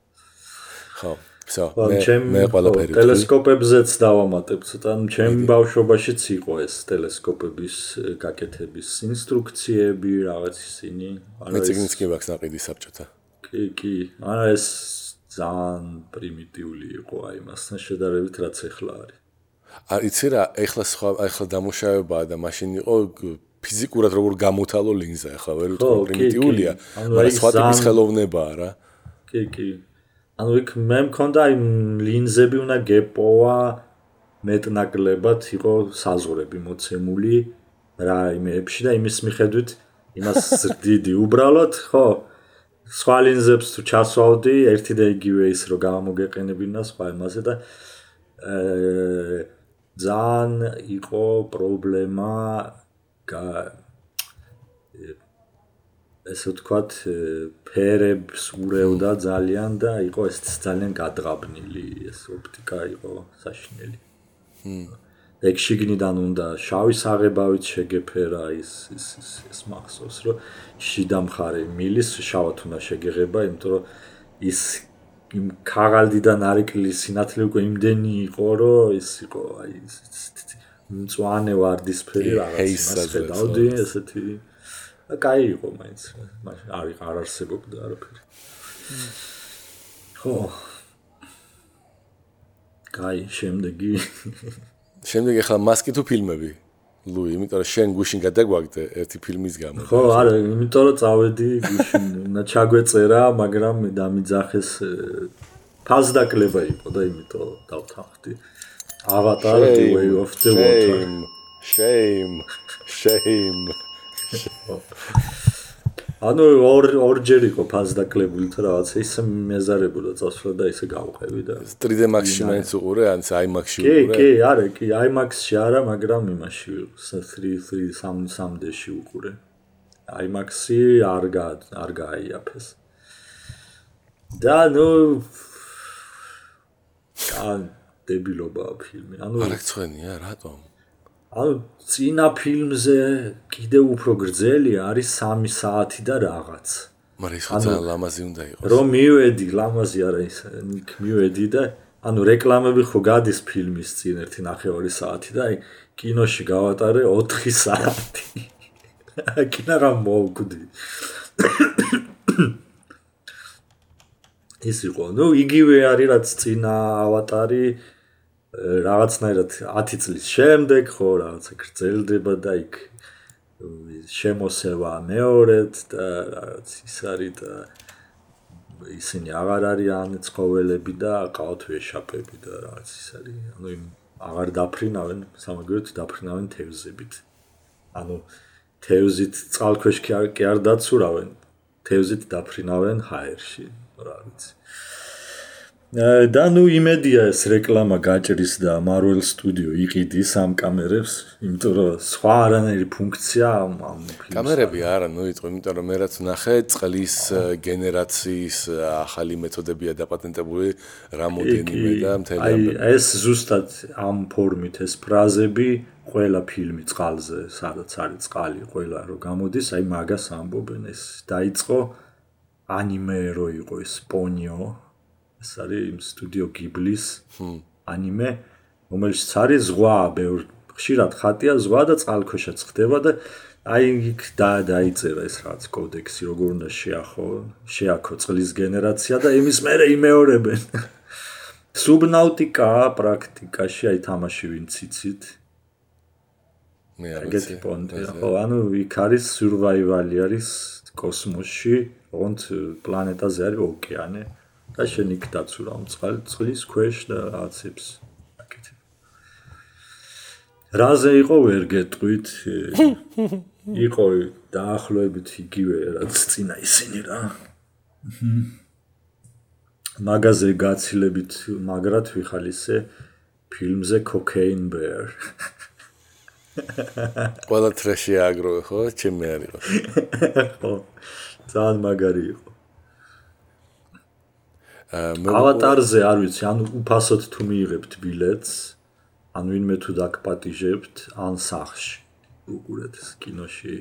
ხო. სა მე ყველაფერი ტელესკოპებზეც დავამატებ ცოტა ჩემ ბავშვობაშიც იყო ეს ტელესკოპების გაკეთების ინსტრუქციები რაღაც ისინი არა მეც იგნიც კი მაქვს ნაყიდი საბჭოთა. კი კი არა ეს ძალიან პრიმიტიული იყო აი მასთან შედარებით რაც ახლა არის. არ იცი რა ახლა სხვა ახლა დამუშავებაა და მაშინ იყო ფიზიკურად როგორ გამოთალო ლინზა ახლა ვერ ვიტყვი პრიმიტიულია მაგრამ სხვა ტიპის ხელოვნებაა რა. კი კი. ანუ იქ მე მქონდა აი ლინზები უნდა გეპოვა მეტნაკლებად იყო საზღვრები მოცემული რა იმეებში და იმის მიხედვით იმას ზრდიდი უბრალოდ ხო? სხვა ლინზებს თუ ჩასვავდი ერთი და იგივე ის რომ გამოგეყენებინა სხვა იმაზე და აა ძალიან იყო პრობლემა ესე ვთქვათ, ფერებს ურევდა ძალიან და იყო ეს ძალიან გადღაბნილი, ეს ოპტიკა იყო საშინელი. ჰმ. ეგ შიგნიდან უნდა შავი საღებავით შეგეფერა ის ის ის ეს მახსოვს, რომ შიდა მხარე მილის შავად უნდა შეგეღება, იმიტომ რომ ის იმ ქაღალდიდან არეკლის სინათლე უკვე იმდენი იყო, რომ ის იყო აი მწვანე ვარდისფერი რაღაც იმას ხედავდი ესეთი და კაი იყო მაინც. მაშინ არ არ არსებობდა არაფერი. ხო. კაი, შემდეგი. შემდეგი ახლა მასკი თუ ფილმები? ლუი, იმიტომ რომ შენ გუშინ გადაგვაგდე ერთი ფილმის გამო. ხო, არა, იმიტომ რომ წავედი გუშინ, უნდა ჩაგვეწერა, მაგრამ მე დამიძახეს ფაზდაკლება იყო და იმიტომ დავთანხმდი. Avatar The Way of the Water. Shame. Shame. Shame. ანუ ორ ორჯერ იყო ფაზდაკლებული თუ რაღაც ისე მეზარებოდა წასვლა და ისე გავყევი და 3D Max-ში მაინც უყურე, ან IMAX-ში უყურე? კი, კი, არა, კი, IMAX-ში არა, მაგრამ იმაში 3 3 3 3D-ში უყურე. IMAX-ი არ გა არ გაიაფეს. და ნუ ან დებილობა ფილმი. ანუ არ ეხცვენია, რატომ? ანუ ძინა ფილმზე კიდე უფრო გრძელი არის 3 საათი და რაღაც. მაგრამ ის ხაცა ლამაზი უნდა იყოს. რომ მივედი, ლამაზი არა ის, იქ მივედი და ანუ რეკლამები ხო გადის ფილმის წინ 1.5 საათი და აი კინოში გავატარე 4 საათი. კინა რა მოვკვდი. ის იყო, ნუ იგივე არის რაც წინა ავატარი რაღაცნაირად 10 წლის შემდეგ ხო რაღაცა გრძელდება და იქ შემოსევა მეორედ და რაღაც ის არის და ისინი აღარ არიან ცხოველები და ყავთ ვეშაპები და რაღაც ის არის. ანუ იმ აღარ დაფრინავენ სამაგეროთ დაფრინავენ თევზებით. ანუ თევზით წყალქვეშ კი არ დაცურავენ თევზით დაფრინავენ ჰაერში რა ვიცი და ნუ იმედია ეს რეკლამა გაჭრის და Marvel Studio იყიდის ამ კამერებს, იმიტომ რომ სხვა არანაირი ფუნქცია ამ ფილმს. კამერები არა, ნუ იტყვი, იმიტომ რომ მე რაც ნახე, წყლის გენერაციის ახალი მეთოდებია დაპატენტებული რამოდენიმე და მთელი ამ აი ეს ზუსტად ამ ფორმით ეს ფრაზები ყველა ფილმი წყალზე, სადაც არის წყალი, ყველა რო გამოდის, აი მაგას ამბობენ ეს დაიწყო ანიმე რო იყო ეს პონიო ეს არის იმ სტუდიო გიბლის ანიმე რომელშიც არის ზღვა ბევრ ხშირად ხატია ზღვა და წყალქვეშაც ხდება და აი იქ და დაიწერა ეს რაც კოდექსი როგორ უნდა შეახო შეაქო წყლის გენერაცია და იმის მერე იმეორებენ. სუბნაუტიკა პრაქტიკაში აი თამაში ვინც იცით მე არ ვიცი. ხო ანუ იქ არის სურვაივალი არის კოსმოსში ოღონდ პლანეტაზე არის ოკეანე და შენ იქ დაცურა მწყალ წყლის ქვეშ და აცებს აკეთებ. რაზე იყო ვერ გეტყვით? იყო დაახლოებით იგივე რაც წინა ისინი რა. მაგაზე გაცილებით მაგრად ვიხალისე ფილმზე Cocaine Bear. ყველა ტრეში აგრო ხო? ჩემი არისო. ხო. ძალიან მაგარი იყო. ავატარზე არ ვიცი, ანუ უფასოდ თუ მიიღებთ ბილეთს, ან ვინმე თუ დაგპატიჟებთ, ან სახში. უყურეთ კინოში.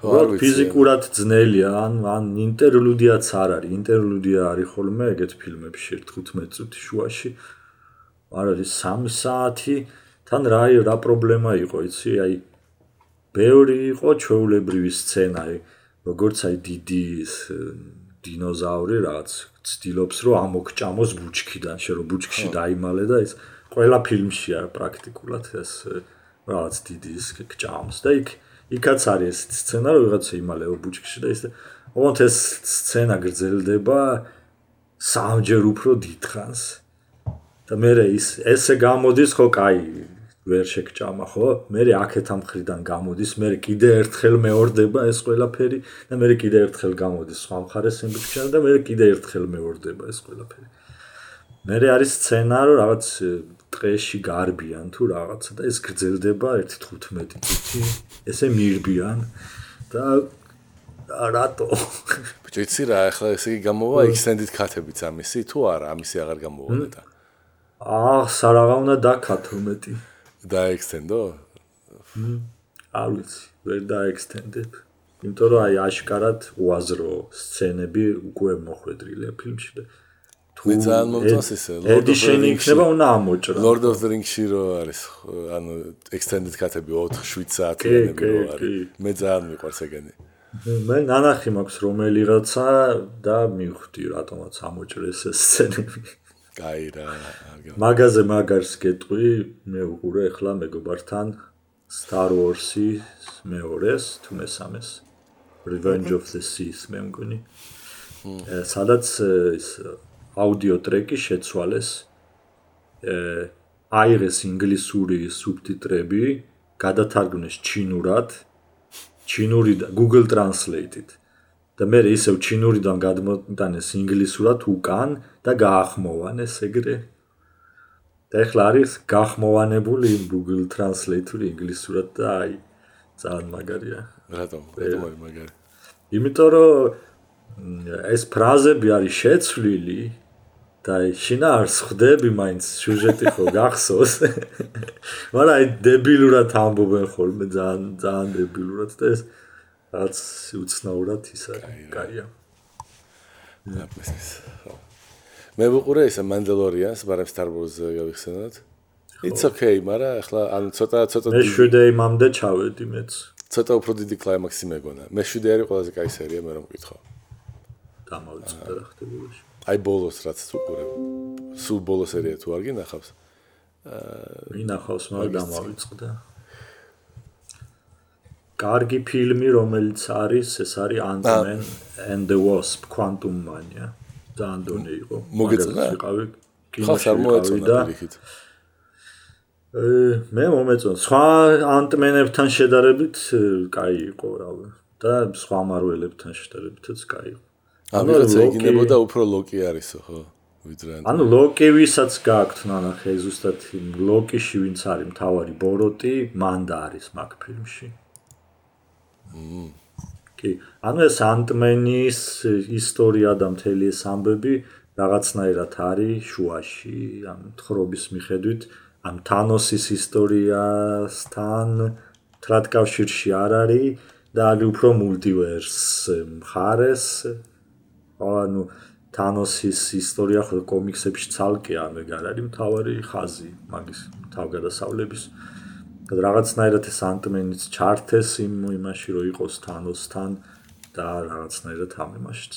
არ ვიცი. ფიზიკურად ძნელია, ან ან ინტერლუდიაც არ არის. ინტერლუდია არის ხოლმე ეგეთ ფილმებში 15 წუთი შუაში. არ არის 3 საათი. თან რა რა პრობლემა იყო, იცი? აი ბევრი იყო ჩვეულებრივი სცენა, როგორც აი დიდი დინოზავრი რაც ცდილობს რომ ამოგჭამოს ბუჩქიდან, შე რომ ბუჩქში დაიმალე და ეს ყველა ფილმშია პრაქტიკულად ეს რაც დიდი ის გჭამს და იქ იქაც არის ეს სცენა რომ ვიღაცა იმალეო ბუჩქში და ის ოღონდ ეს სცენა გრძელდება სამჯერ უფრო დიდხანს. და მე ის ესე გამოდის ხო კაი ვერ შეგჭამა ხო? მე აქეთ ამ ხრიდან გამოდის, მე კიდე ერთხელ მეორდება ეს ყველაფერი და მე კიდე ერთხელ გამოდის სხვა მხარეს იმბიქჩა და მე კიდე ერთხელ მეორდება ეს ყველაფერი. მე არის სცენა რომ რაღაც ტყეში გარბიან თუ რაღაცა და ეს გრძელდება 1.15 წუთი, ესე მირბიან და რატო? ბიჭო, იცი რა, ახლა ესე იგი გამოვა extended cut-ებიც ამისი თუ არა, ამისი აღარ გამოვიდა და. აა, სარაღა უნდა დაკათო მეტი. დაექსტენდო? არ ვიცი, ვერ დაექსტენდებ. იმიტომ რომ აი აშკარად უაზრო სცენები უკვე მოხვედრილია ფილმში და მე ძალიან მომწონს the Rings იქნება უნდა ამოჭრა. Lord of the Rings-ში რო არის ანუ extended cut-ები 4-7 საათიანი რო არის. მე ძალიან მიყვარს ეგენი. მე ნანახი მაქვს რომელიღაცა და მივხვდი რატომაც ამოჭრეს ეს სცენები. კაი რა. მაგაზე მაგარს გეტყვი, მე უყურე ახლა მეგობართან Star Wars-ის მეორეს თუ მესამეს Revenge of the Sith მე მგონი. სადაც ის აუდიო ტრეკი შეცვალეს. აა აიღეს ინგლისური სუბტიტრები, გადათარგმნეს ჩინურად, ჩინური და Google Translate-ით. და მე ისევ ჩინურიდან გადმოტანეს ინგლისურად უკან და გაახმოვანეს ეგრე. და ეხლა არის გაახმოვანებული Google Translate-ური ინგლისურად და აი ძალიან მაგარია. რატომ? რატომ არის მაგარი? იმიტომ რომ ეს ფრაზები არის შეცვლილი და შინა არ ხვდები მაინც სიუჟეტი ხო გახსოვს. მაგრამ აი დებილურად ამბობენ ხოლმე ძალიან ძალიან დებილურად და ეს რაც უცნაურად ის არის. კაია. მე ვიყურე ეს მანდალორიანს, მაგრამ Star Wars-ზე გავიხსენოთ. It's okay, მაგრამ ახლა ანუ ცოტა ცოტა მე შვიდეიმამდე ჩავედი მეც. ცოტა უფრო დიდი კლაიმაქსი მეგონა. მე შვიდე არის ყველაზე კაი სერია, მე რომ მკითხო. დამავიწყდა რა ხდება. აი ბოლოს რაც უყურებ. სულ ბოლოს სერია თუ არ გინახავს? აა ვინახავს, მაგრამ დამავიწყდა. კარგი ფილმი, რომელიც არის, ეს არის Ant-Man and the Wasp: Quantum Mania. ძალიან დონე იყო. მოგეწონა? იყავი ხალხს არ მოეწონა პირიქით. მე მომეწონა. სხვა Ant-Man-ებთან შედარებით კაი იყო, რავი. და სხვა Marvel-ებთან შედარებითაც კაი იყო. ანუ რაც ეგინებოდა უფრო ლოკი არისო, ხო? ვიდრე ანუ ლოკი ვისაც გაქვთ ნანახე ზუსტად ლოკიში ვინც არის მთავარი ბოროტი, მანდა არის მაგ ფილმში. კი, ანუ ეს ანტმენის ისტორია და მთელი ეს ამბები რაღაცნაირად არის შუაში, ამ თხრობის მიხედვით, ამ თანოსის ისტორიასთან თრად კავშირში არ არის და არის უფრო მულტივერს მხარეს. ანუ თანოსის ისტორია ხო კომიქსებში ცალკე ამ ეგ არის მთავარი ხაზი მაგის თავგადასავლების. რაღაცნაირად ეს ანტმენიც ჩართეს იმ იმაში რომ იყოს თანოსთან და რაღაცნაირად ამ იმაშიც.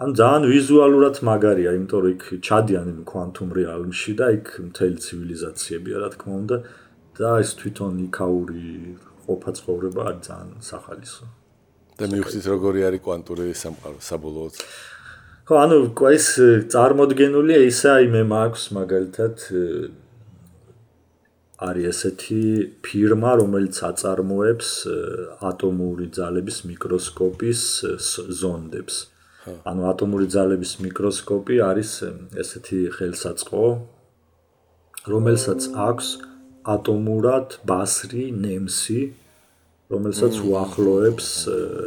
ან ძალიან ვიზუალურად მაგარია, იმიტომ რომ იქ ჩადიან იმ კვანტუმ რეალმში და იქ მთელი ცივილიზაციებია, რა თქმა უნდა, და ეს თვითონ იქაური ყოფა ცხოვრება არის ძალიან სახალისო. და მივხვდით როგორი არის კვანტური სამყარო საბოლოოდ. ხო, ანუ ეს წარმოდგენილია ისა იმე მაქვს მაგალითად არის ესეთი ფირმა, რომელიც აწარმოებს ატომური ძალების მიკროსკოპის ზონდებს. ანუ ატომური ძალების მიკროსკოპი არის ესეთი ხელსაწყო, რომელსაც აქვს ატომურად ბასრი ნემსი, რომელსაც უახლოებს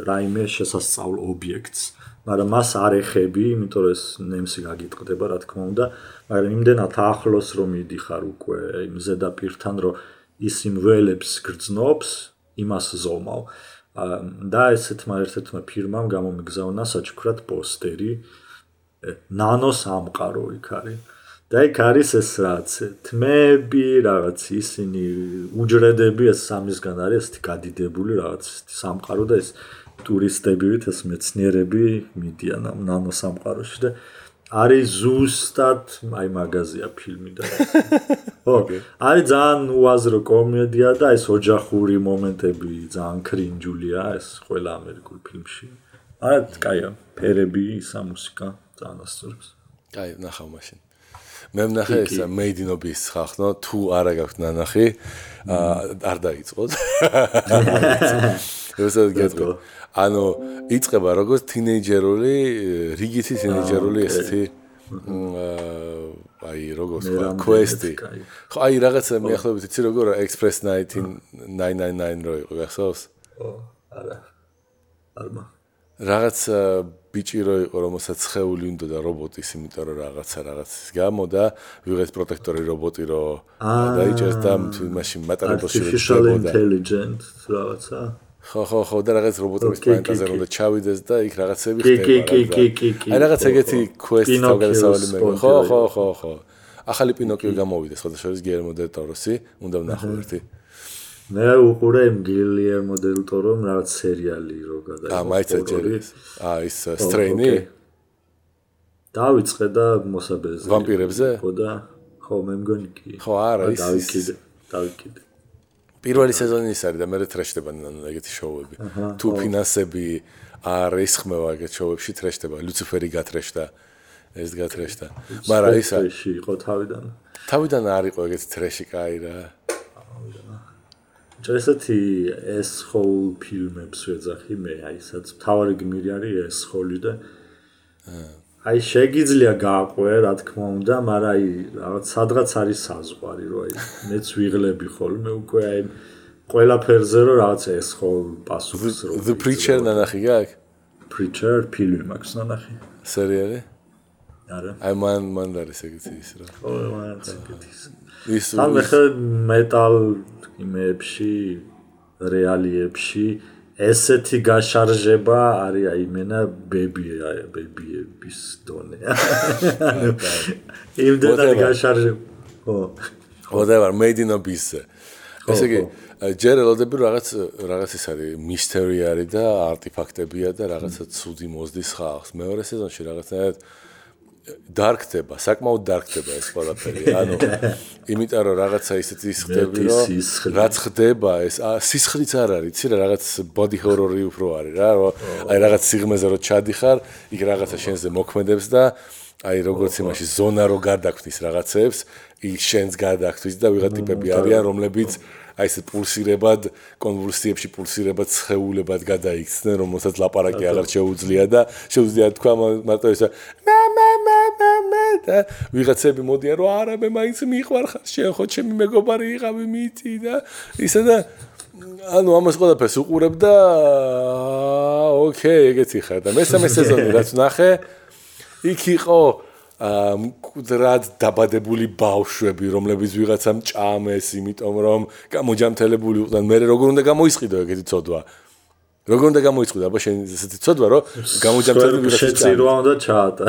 რაიმე შესასწავლ ობიექტს. მაგრამ მას არ ეხები, იმიტომ რომ ეს ნემსი გაგიტყდება, რა თქმა უნდა, მაგრამ იმდენად ახლოს რომ მიდიხარ უკვე იმ ზედაპირთან, რომ ის იმ ველებს გრძნობს, იმას ზომავ. და ესეთმა ერთ-ერთმა ფირმამ გამომიგზავნა საჩუქრად პოსტერი ნანოს ამყარო იქ არის. და იქ არის ეს რაც თმები, რაღაც ისინი უჯრედები ეს სამისგან არის ესეთი გადიდებული რაღაც სამყარო და ეს ტურისტებივით ეს მეცნიერები მიდიან ამ ნანო სამყაროში და არის ზუსტად აი მაღაზია ფილმი და ხო არის ძალიან უაზრო კომედია და ეს ოჯახური მომენტები ძალიან კრინჯულია ეს ყველა ამერიკულ ფილმში. არა კაია ფერები ისა მუსიკა ძალიან ასწორებს. კაი ნახავ მაშინ მე ვნახე ეს obis ხახნო თუ არა გაქვთ ნანახი არ დაიწყოთ ესე გეტყვი ანუ იწება როგორც თინეიჯერული, რიგითი თინეიჯერული ესეთი აი როგორც ხო quest-ი. ხო აი რაღაცა მიახლოებით იცი როგორ express 19999 რო იყო გახსოვს? ო არა. არმა. რაღაც ბიჭი რო იყო რომელსაც ხეული უნდა და რობოტის იმიტომ რომ რაღაცა რაღაცის გამო და ვიღეთ პროტექტორი რობოტი რო დაიჭერს და მაშინ მატარებელში შედებოდა. intelligent რაღაცა. ხო ხო ხო და რაღაც რობოტების პლანეტაზე რომ ჩავიდეს და იქ რაღაცები ხდება. აი რაღაც ეგეთი quest თავგადასავალი მე. ხო ხო ხო ხო. ახალი პინოკიო გამოვიდა სხვა შორის გიერმო დელ ტოროსი, უნდა ვნახო ერთი. მე უყურე იმ გილიერმო დელ ტორო რაღაც სერიალი რო გადაიღო. აა მაიცა ჯერი. აა ის სტრეინი. დავიწყე და მოსაბეზე. ვამპირებზე? ხო და ხო მე მგონი კი. ხო არა ის დავიკიდე. დავიკიდე. პირველი სეზონი ის არის და მე რეთრეშდება ეგეთი შოუები. თუ ფინანსები არ ისხმევა ეგეთ შოუებში თრეშდება, ლუციფერი გათრეშდა, ეს გათრეშდა. მაგრამ ისა იყო თავიდან. თავიდან არ იყო ეგეთი თრეში კაი რა. ესეთი ეს ხოლ ფილმებს ვეძახი მე, აი სადაც თავარი გმირი არის ეს ხოლი და აი შეგიძლია გააყვე, რა თქმა უნდა, მაგრამ აი რაღაც სადღაც არის საზღვარი, რომ აი მეც ვიღლები ხოლმე უკვე აი ყველაფერზე რომ რაღაც ეს ხო პასუხს რო The Preacher ნახი გაქვს? Preacher ფილმი მაქვს ნახი. სერიალი? არა. აი მან მან არის ეგეთი ის რა. ხო, მან ეგეთი ის. ის ამ ხე მეტალ იმებში რეალიებში ესეთი გაშარჟება არის აი მენა ბები აი ბებიების დონე. იმდენად გაშარჟება. ხო. whatever made in abyss. ესე იგი ჯერელოდები რაღაც რაღაც ის არის მისტერი არის და არტეფაქტებია და რაღაცა ცუდი მოზდის ხალხს. მეორე სეზონში რაღაცნაირად დარქდება, საკმაოდ დარქდება ეს ყველაფერი. ანუ იმიტომ რომ რაღაცა ისეთი ხდები, რომ რაც ხდება, ეს სისხლიც არ არის, იცი რა, რაღაც body horror-ი უფრო არის რა, რომ აი რაღაც სიღმეზე რო ჩადიხარ, იქ რაღაცა შენზე მოქმედებს და აი როგორც იმაში ზონა რო გარდაქმნის რაღაცებს, ის შენს გარდაქმნის და ვიღა ტიპები არიან, რომლებიც აი ეს პულსირებად, კონვულსიებში პულსირებად ცხეულებად გადაიქცნენ, რომელსაც ლაპარაკი აღარ შეუძლია და შეუძლია თქვა მარტო მე მე მე და ვიღაცები მოდიან რომ არა მე მაინც მიყვარხარ შენ ხო ჩემი მეგობარი იყავი მითი და ისა და ანუ ამას ყველაფერს უყურებ და ოკეი ეგეთი ხარ და მესამე სეზონი რაც ნახე იქ იყო მკვდრად დაბადებული ბავშვები, რომლებიც ვიღაცამ ჭამეს, იმიტომ რომ გამოჯამთელებული იყვნენ. მე როგორ უნდა გამოისყიდო ეგეთი ცოდვა? როგორ უნდა გამოისყიდო? აბა შენ ესეთი ცოდვა, რომ გამოჯამთელებული ჭამეს. შენ უნდა ჩაატა.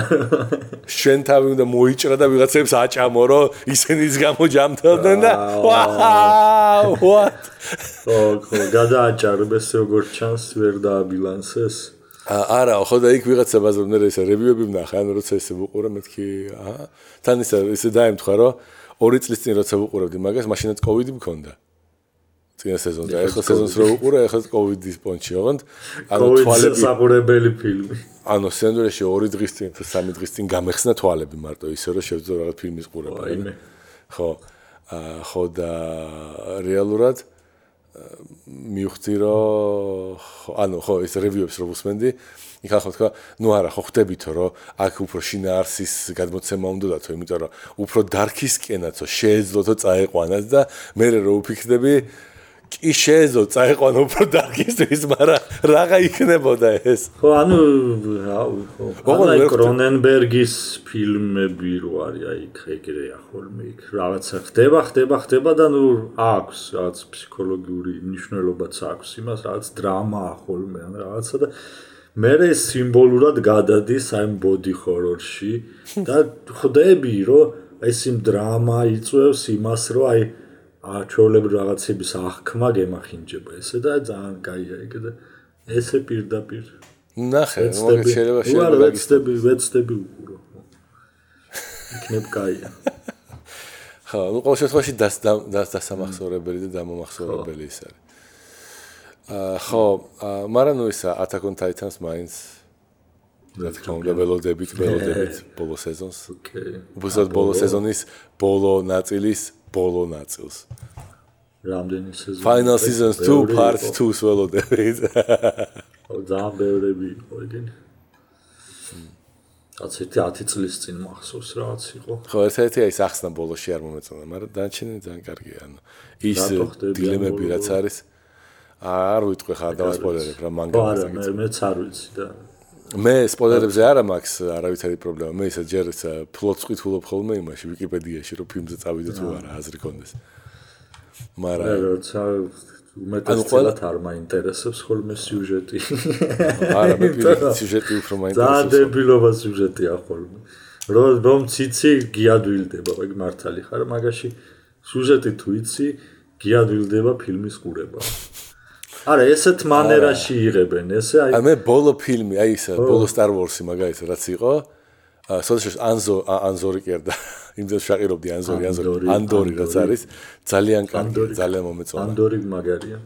შენ თავი უნდა მოიჭრა და ვიღაცებს აჭამო, რომ ისინიც გამოჯამთელდნენ და what? ო, გადააჭარბეს როგორ ჩანს ვერ დააბილანსეს. არა, ხო და იქ ვიღაცა ბაზრობდნენ ეს რევიუები ვნახე, ანუ როცა ესე ვუყურე მეთქი, აა, თან ისე ისე დაემთხვა, რომ ორი წლის წინ როცა ვუყურებდი მაგას, მაშინაც კოვიდი მქონდა. წინა სეზონზე, ახლა სეზონს რო ვუყურე, ახლა კოვიდის პონჩი ოღონდ, ანუ თვალები საყურებელი ფილმი. ანუ სენდრეში ორი დღის წინ, თუ სამი დღის წინ გამეხსნა თვალები მარტო ისე რომ შევძლო რაღაც ფილმის ყურება. ხო. აა ხო და რეალურად აა მივხვდი რომ ანუ ხო ეს რევიუებს რო ვუსმენდი იქ ახლა თქვა ნუ არა ხო ხვდებითო რომ აქ უფრო შინაარსის გადმოცემა უნდა დათო იმიტომ რომ უფრო დარქისკენაცო შეეძლოთო წაეყვანას და მე რო ვფიქრდები კი შეეძლო წაეყვანო უფრო დარქისთვის მაგრამ რაღა იქნებოდა ეს. ხო ანუ რავი ხო ანუ კრონენბერგის ფილმები რო არის აი ეგრეა ხოლმე იქ რაღაცა ხდება ხდება ხდება და ნუ აქვს რაღაც ფსიქოლოგიური მნიშვნელობაც აქვს იმას რაღაც დრამა ხოლმე ან რაღაცა და მე სიმბოლურად გადადის აი ბოდი ჰორორში და ხვდები რომ ეს იმ დრამა იწევს იმას რომ აი ჩვეულებრივ რაღაცების აღქმა გემახინჯება ესე და ძალიან კაია იქ და ესე პირდაპირ ნახე მოდი შეიძლება შეიძლება ვეცდები ვეცდები უყურო იქნებ კაია ხო ну ყოველ შემთხვევაში დას დასამახსოვრებელი და დამომახსოვრებელი ის არის. აა ხო მაგრამ ნუ ისა Attack on Titans მაინც რა თქმა უნდა ველოდებით ველოდებით ბოლო სეზონს. ოკეი უბრალოდ ბოლო? სეზონის ბოლო ნაწილის ბოლო ნაწილს. რამდენი სეზონი? Final Seasons 2 Part 2-ს ველოდებით. ო ძალიან ბევრები იყო ეგენი. აცეთი 10 წლის წინ მახსოვს რაც იყო. ხო, ერთ-ერთი აი სახსნა ბოლოში არ მომეწონა, მაგრამ დანარჩენი ძალიან კარგია, ანუ ის დილემები რაც არის არ ვიტყვი ხარ და სპოილერებ რა მანგა. არა, მე მეც არ ვიცი და მე სპოილერებზე არა მაქვს არავითარი პრობლემა. მე ისე ჯერ ფლოტს ყვითულობ ხოლმე იმაში ვიკიპედიაში, რომ ფილმზე წავიდე თუ არა, აზრი კონდეს. მაგრამ მე როცა უმეტესად არ მაინტერესებს ხოლმე სიუჟეტი. არა, მე პირიქით სიუჟეტი უფრო მაინტერესებს. ძალიან დებილობა სიუჟეტია ხოლმე. რომ რომ ციცი გიადვილდება, ეგ მართალი ხარ, მაგაში სიუჟეტი თუ იცი, გიადვილდება ფილმის ყურება. არა, ესეთ მანერაში იღებენ, ესე აი. მე ბოლო ფილმი, აი ეს ბოლო Star Wars-ი მაგალითად რაც იყო, სოციალ ანზო ანზორი კერდა. იმდენ შაყირობდი ანზორი, ანზორი, ანდორი რაც არის, ძალიან კარგი, ძალიან მომეწონა. ანდორი მაგარია.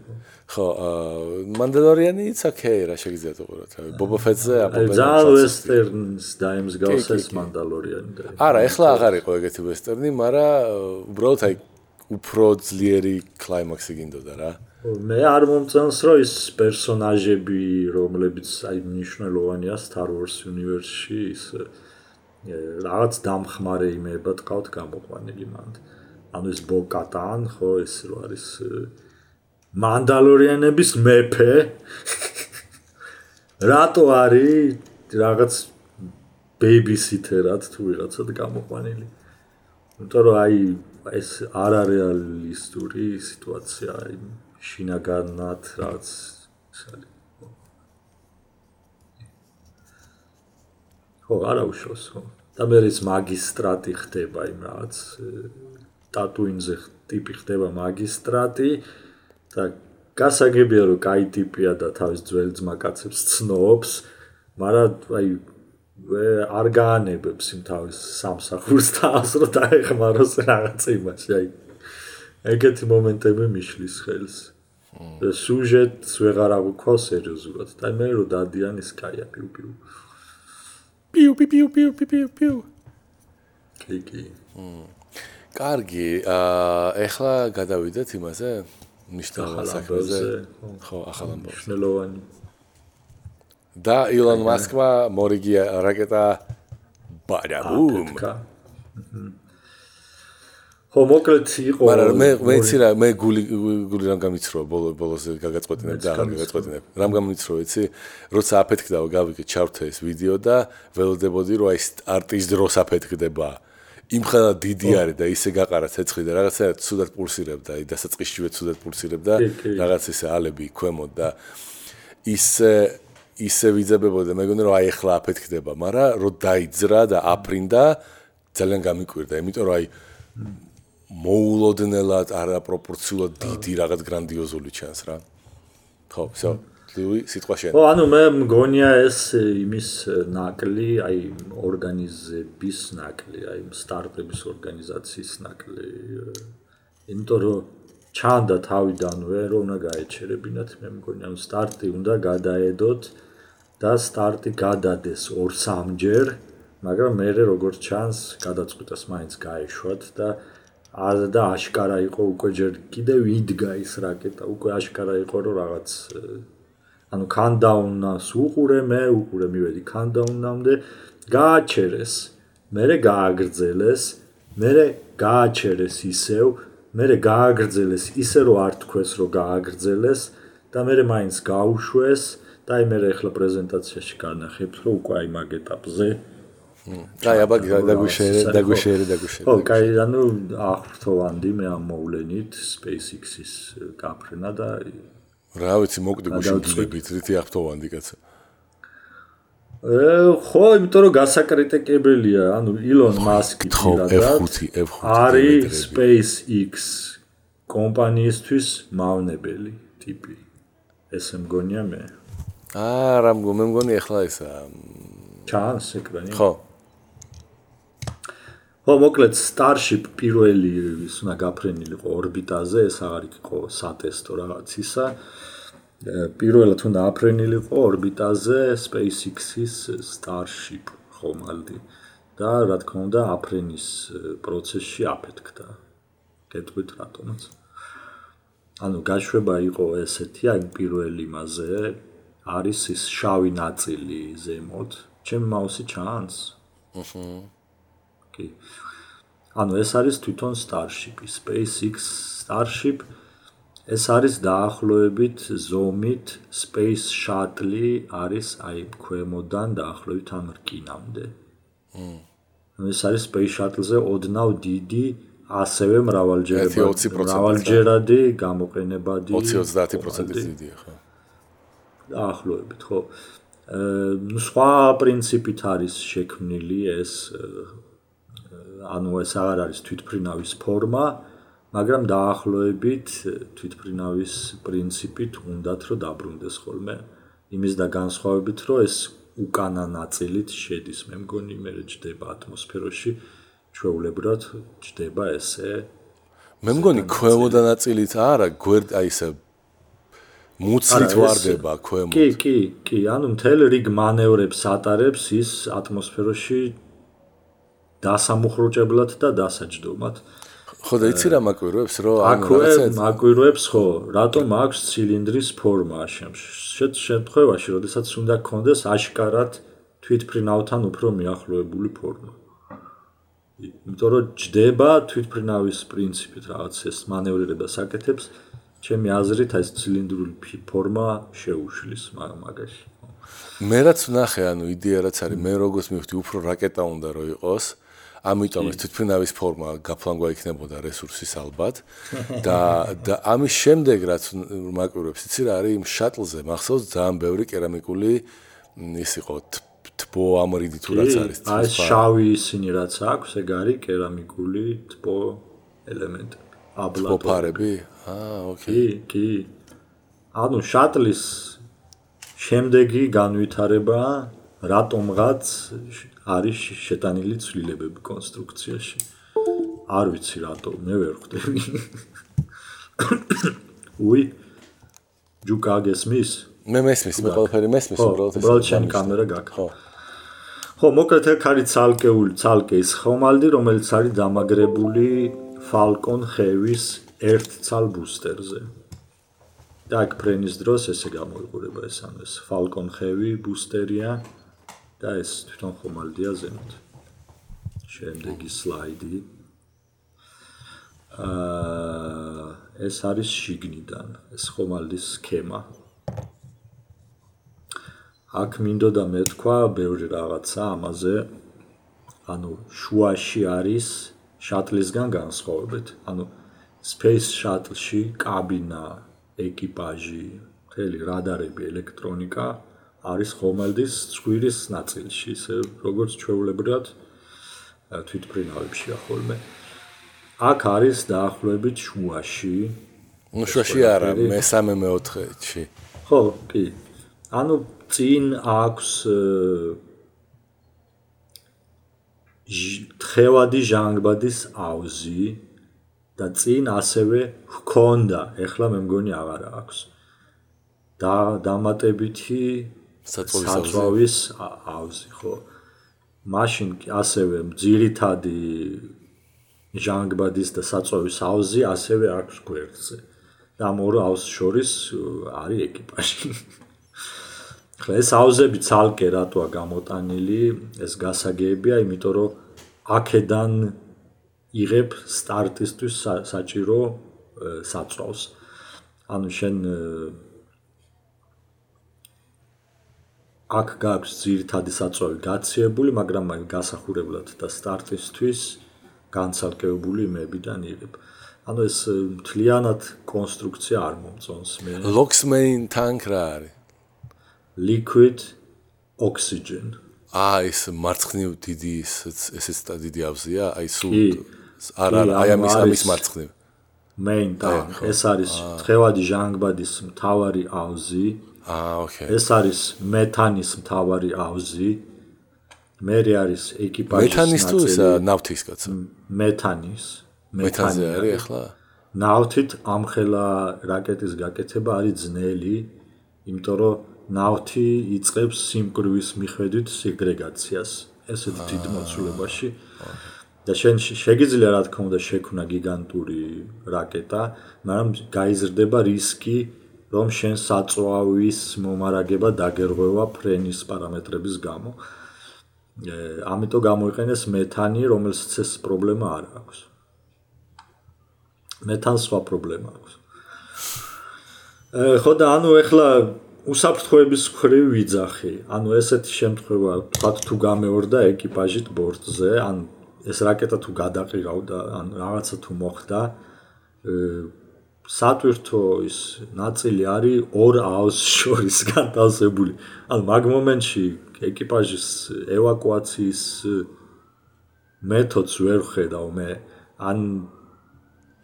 ხო, აა მანდალორიანი it's okay რა შეგიძლიათ უყუროთ. ბობა ფეტზე აბა ძალიან ვესტერნს დაიმსგავს ეს მანდალორიანი და. არა, ეხლა აღარ იყო ეგეთი ვესტერნი, მაგრამ უბრალოდ აი უფრო ძლიერი კლაიმაქსი გინდოდა რა. მე არ მომწონს რომ ის პერსონაჟები რომლებიც აი მნიშვნელოვანია Star Wars universe-ში ის რაღაც დამხმარე იმება თქავთ გამოყვანილი მანდ. ანუ ეს ბოკატან ხო ეს რო არის მანდალორიანების მეფე. რატო არის რაღაც ბეიბისითერად თუ ვიღაცად გამოყვანილი? იმიტომ რომ აი ეს არარეალისტური სიტუაცია იმ შინაგანად რაც ისარი ხო არა უშოს ხო და მე ის მაგისტრატი ხდება იმ რაც ტატუინზე ტიპი ხდება მაგისტრატი და გასაგებია რომ кай ტიპია და თავის ძველ ძმაკაცებს ცნობს მაგრამ აი არ გაანებებს იმ თავის სამსახურს და ასრო დაეხმაროს რაღაც იმაში, აი. ეგეთი მომენტები მიშლის ხელს. სუჟეტს ვეღარ აგვქვა სერიოზულად. და მე რო დადიან ის кайა პიუ პიუ. პიუ პიუ პიუ პიუ პიუ. იგი. კარგი, აა ეხლა გადავიდეთ იმაზე, მნიშვნელოვან საქმეზე. ხო, ახალ ამბავზე. მნიშვნელოვანი. და ილონ მასკმა მორიგი რაკეტა ბადაბუმ. ხო მოკლედ იყო მაგრამ მე მეცი რა მე გული გული რამ გამიცროა ბოლო ბოლოს გაგაწყვეტინებ და არ გაგაწყვეტინებ რამ გამიცროა იცი? როცა აფეთქდა გავიგე ჩავთე ეს ვიდეო და ველოდებოდი რომ აი სტარტის დროს აფეთქდება. იმხელა დიდი არის და ისე გაყარა ცეცხლი და რაღაცა ცუდად პულსირებდა აი დასაწყისშივე ცუდად პულსირებდა რაღაც ისე ალები ქვემოთ და ისე ისე ვიძებებოდა. მეგონა რომ აი ახლა აფეთქდება, მაგრამ რო დაიძრა და აფრინდა ძალიან გამიკვირდა, იმიტომ რომ აი მოულოდნელად არაპროპორციულად დიდი რაღაც გრანდიოზული ჩანს რა. ხო, всё. ლუი, სიტყვა შენ. ხო, ანუ მე მგონია ეს იმის ნაკლი, აი ორგანიზების ნაკლი, აი სტარტების ორგანიზაციის ნაკლი. იმიტომ რომ ჩანდა თავიდანვე რომ უნდა გაეჩერებინათ, მე მგონია რომ სტარტი უნდა გადაედოთ და სტარტი გადადეს 2-3ჯერ, მაგრამ მე როგორც ჩანს, გადაწყვიტეს მაინც გაეშვათ და არ და აშკარა იყო უკვე ჯერ კიდევ იდგა ის რაკეტა, უკვე აშკარა იყო რომ რაღაც ანუ კანდაუნას უყურე მე, უყურე მივედი კანდაუნამდე, გააჩერეს. მერე გააგრძელეს, მერე გააჩერეს ისევ, მერე გააგრძელეს ისე რომ არ თქვეს რომ გააგრძელეს და მერე მაინც გაუშვეს. და აი მე ახლა პრეზენტაციაში განახებ, რომ უკვე აი მაგ ეტაპზე აი აბა დაგუშერე, დაგუშერე, დაგუშერე. ხო, კაი, ანუ ახრთოვანდი მე ამ მოვლენით SpaceX-ის გაფრენა და რა ვიცი, მოკვდი გუშინდებით, რითი ახრთოვანდი კაცო. ე ხო, იმიტომ რომ გასაკრიტიკებელია, ანუ ილონ მასკი პირადად არის SpaceX კომპანიისთვის მავნებელი ტიპი. ესე მგონია მე. აა რა მე მგონი ახლა ისა ჩანს ეკრანი ხო ხო მოკლედ Starship პირველი ის უნდა გაფრენილიყო ორბიტაზე ეს აღარ იყო სატესტო რაღაც ისა პირველად უნდა აფრენილიყო ორბიტაზე SpaceX-ის Starship ხო მალდი და რა თქმა უნდა აფრენის პროცესში აფეთქდა გეტყვით რატომაც ანუ გაშვება იყო ესეთი აი პირველი მასე არის ის შავი ნაწილი ზემოთ. ჩემ მაუსი ჩანს? აჰა. კი. ანუ ეს არის თვითონ Starship, SpaceX Starship. ეს არის დაახლოებით ზომით Space Shuttle არის აი ქვემოდან დაახლოებით ამ რკინამდე. მ. ეს არის Space Shuttle-ზე ოდნავ დიდი ასევე მრავალჯერადი მრავალჯერადი გამოყენებადი 20-30% დიდია ხო? დაახლოებით, ხო? აა სხვა პრინციპით არის შექმნილი ეს ანუ ეს აღარ არის თვითფრინავის ფორმა, მაგრამ დაახლოებით თვითფრინავის პრინციპით უნდათ რომ დაბრუნდეს ხოლმე. იმის და განსხვავებით, რომ ეს უკანა ნაწილით შედის, მე მგონი მე ჯდება ატმოსფეროში, ჩვეულებრად ჯდება ესე. მე მგონი ქვევოდა ნაწილით არა, გვერდ აი ესე მუცლით ვარდება ქვემოთ. კი, კი, კი, ანუ მთელ რიგ მანევრებს ატარებს ის ატმოსფეროში დასამუხრუჭებლად და დასაჯდომად. ხო და იცი რა მაკვირვებს, რომ ანუ რაღაცა მაკვირვებს ხო, რატომ აქვს ცილინდრის ფორმა შემ შემთხვევაში, როდესაც უნდა გქონდეს აშკარად თვითფრინავთან უფრო მიახლოებული ფორმა. იმიტომ რომ ჯდება თვითფრინავის პრინციპით რაღაც ეს მანევრირებას აკეთებს. ჩემი აზრით ეს ცილინდრული ფორმა შეუშლის მაგაში. მე რაც ნახე, ანუ იდეა რაც არის, მე როგორც მივხვდი, უფრო რაკეტა უნდა რომ იყოს. ამიტომ ეს თვითფრინავის ფორმა გაფლანგვა იქნებოდა რესურსის ალბათ და და ამის შემდეგ რაც მაკვირვებს, იცი რა არის იმ შატლზე, მახსოვს ძალიან ბევრი კერამიკული ის იყო თბო ამრიდი თუ რაც არის თბო. აი შავი ისინი რაც აქვს, ეგ არის კერამიკული თბო ელემენტი. აბლატო. ფარები? აა, ოკეი. კი, კი. ანუ შატლის შემდეგი განვითარება რატომღაც არის შეტანილი ცვლილებები კონსტრუქციაში. არ ვიცი რატო, მე ვერ ხვდები. უი ჯუკა გესმის? მე მესმის, მე ყველაფერი მესმის უბრალოდ ეს. უბრალოდ შენ კამერა გაქვს. ხო. ხო, მოკლედ აქ არის ცალკეული, ცალკე ის ხომალდი, რომელიც არის დამაგრებული Falcon Heavy-ის ერთ ცალ ბუსტერზე. და აქ ფრენის დროს ესე გამოიყურება ეს ანუ ეს Falcon Heavy ბუსტერია და ეს თვითონ ხომალდია ზემოთ. შემდეგი სლაიდი. აა ეს არის შიგნიდან, ეს ხომალდის სქემა. აქ მინდოდა მეთქვა ბევრი რაღაცა ამაზე. ანუ შუაში არის შატლისგან განსხვავებით. ანუ space shuttle-ში კაბინა, ეკიპაჟი, მთელი რადარები, ელექტრონიკა არის ხომალდის ცხვირის ნაწილში, ისე როგორც ჩვეულებრივად თვითფრინავებში ახოლმე. აქ არის დაახლოებით შუაში. ნუ შუაში არა, მესამე მეოთხედში. ხო, კი. ანუ წინ აქვს თხევადი ჟანგბადის აუზი და წინ ასევე ჰქონდა, ეხლა მე მგონი აღარ აქვს. და დამატებითი საწვავის აუზი, ხო. მაშინ ასევე ძირითადი ჟანგბადის და საწვავის აუზი ასევე აქვს გვერდზე. და ამ ორ აუზს შორის არის ეკიპაჟი. ხლა ეს აუზები ცალკე რატოა გამოტანილი? ეს გასაგებია, იმიტომ რომ აქედან იღებ სტარტისთვის საჭირო საწვავს. ანუ შენ აქ გაქვს ძირითადი საწვავი გაციებული, მაგრამ მაგ გასახურებლად და სტარტისთვის განცალკევებული იმებიდან იღებ. ანუ ეს მთლიანად კონსტრუქცია არ მომწონს მე. Locks main tank რა არის? liquid oxygen. აა ეს მარცხნივ დიდი ეს ეს დიდი ავზია, აი სულ არა აი ამის ამის მარცხნივ. main tank. ეს არის თხევადი ჟანგბადის მთავარი ავზი. აა, ოკეი. ეს არის მეთანის მთავარი ავზი. მერე არის ეკიპაჟის მეთანის თუ ნავთის კაცო? მეთანის. მეთანზე არის ახლა? ნავთით ამხელა რაკეტის გაკეთება არის ძნელი, იმიტომ რომ ნავთი იწევს სიმკვრივის მიხედვით სეგრეგაციას ესეთ დიდ მოცულებაში. და შენ შეგიძლია რა თქმა უნდა შექმნა გიგანტური რაკეტა, მაგრამ გაიზრდება რისკი, რომ შენ საწვავის მომარაგება დაგერღვევა ფრენის პარამეტრების გამო. ამიტომ გამოიყენეს მეთანი, რომელსაც ეს პრობლემა არ აქვს. მეთანს სხვა პრობლემა აქვს. ხო და ანუ ეხლა უსაფრთხოების ხრივ ვიძახი. ანუ ესეთი შემთხვევა, თქვა თუ გამეორდა ეკიპაჟით ბორტზე, ან ეს რაკეტა თუ გადაყირავდა, ან რაღაცა თუ მოხდა, სატვირთო ის ნაწილი არის ორ აუზ შორის განთავსებული. ანუ მაგ მომენტში ეკიპაჟის ევაკუაციის მეთოდს ვერ ხედავ მე. ან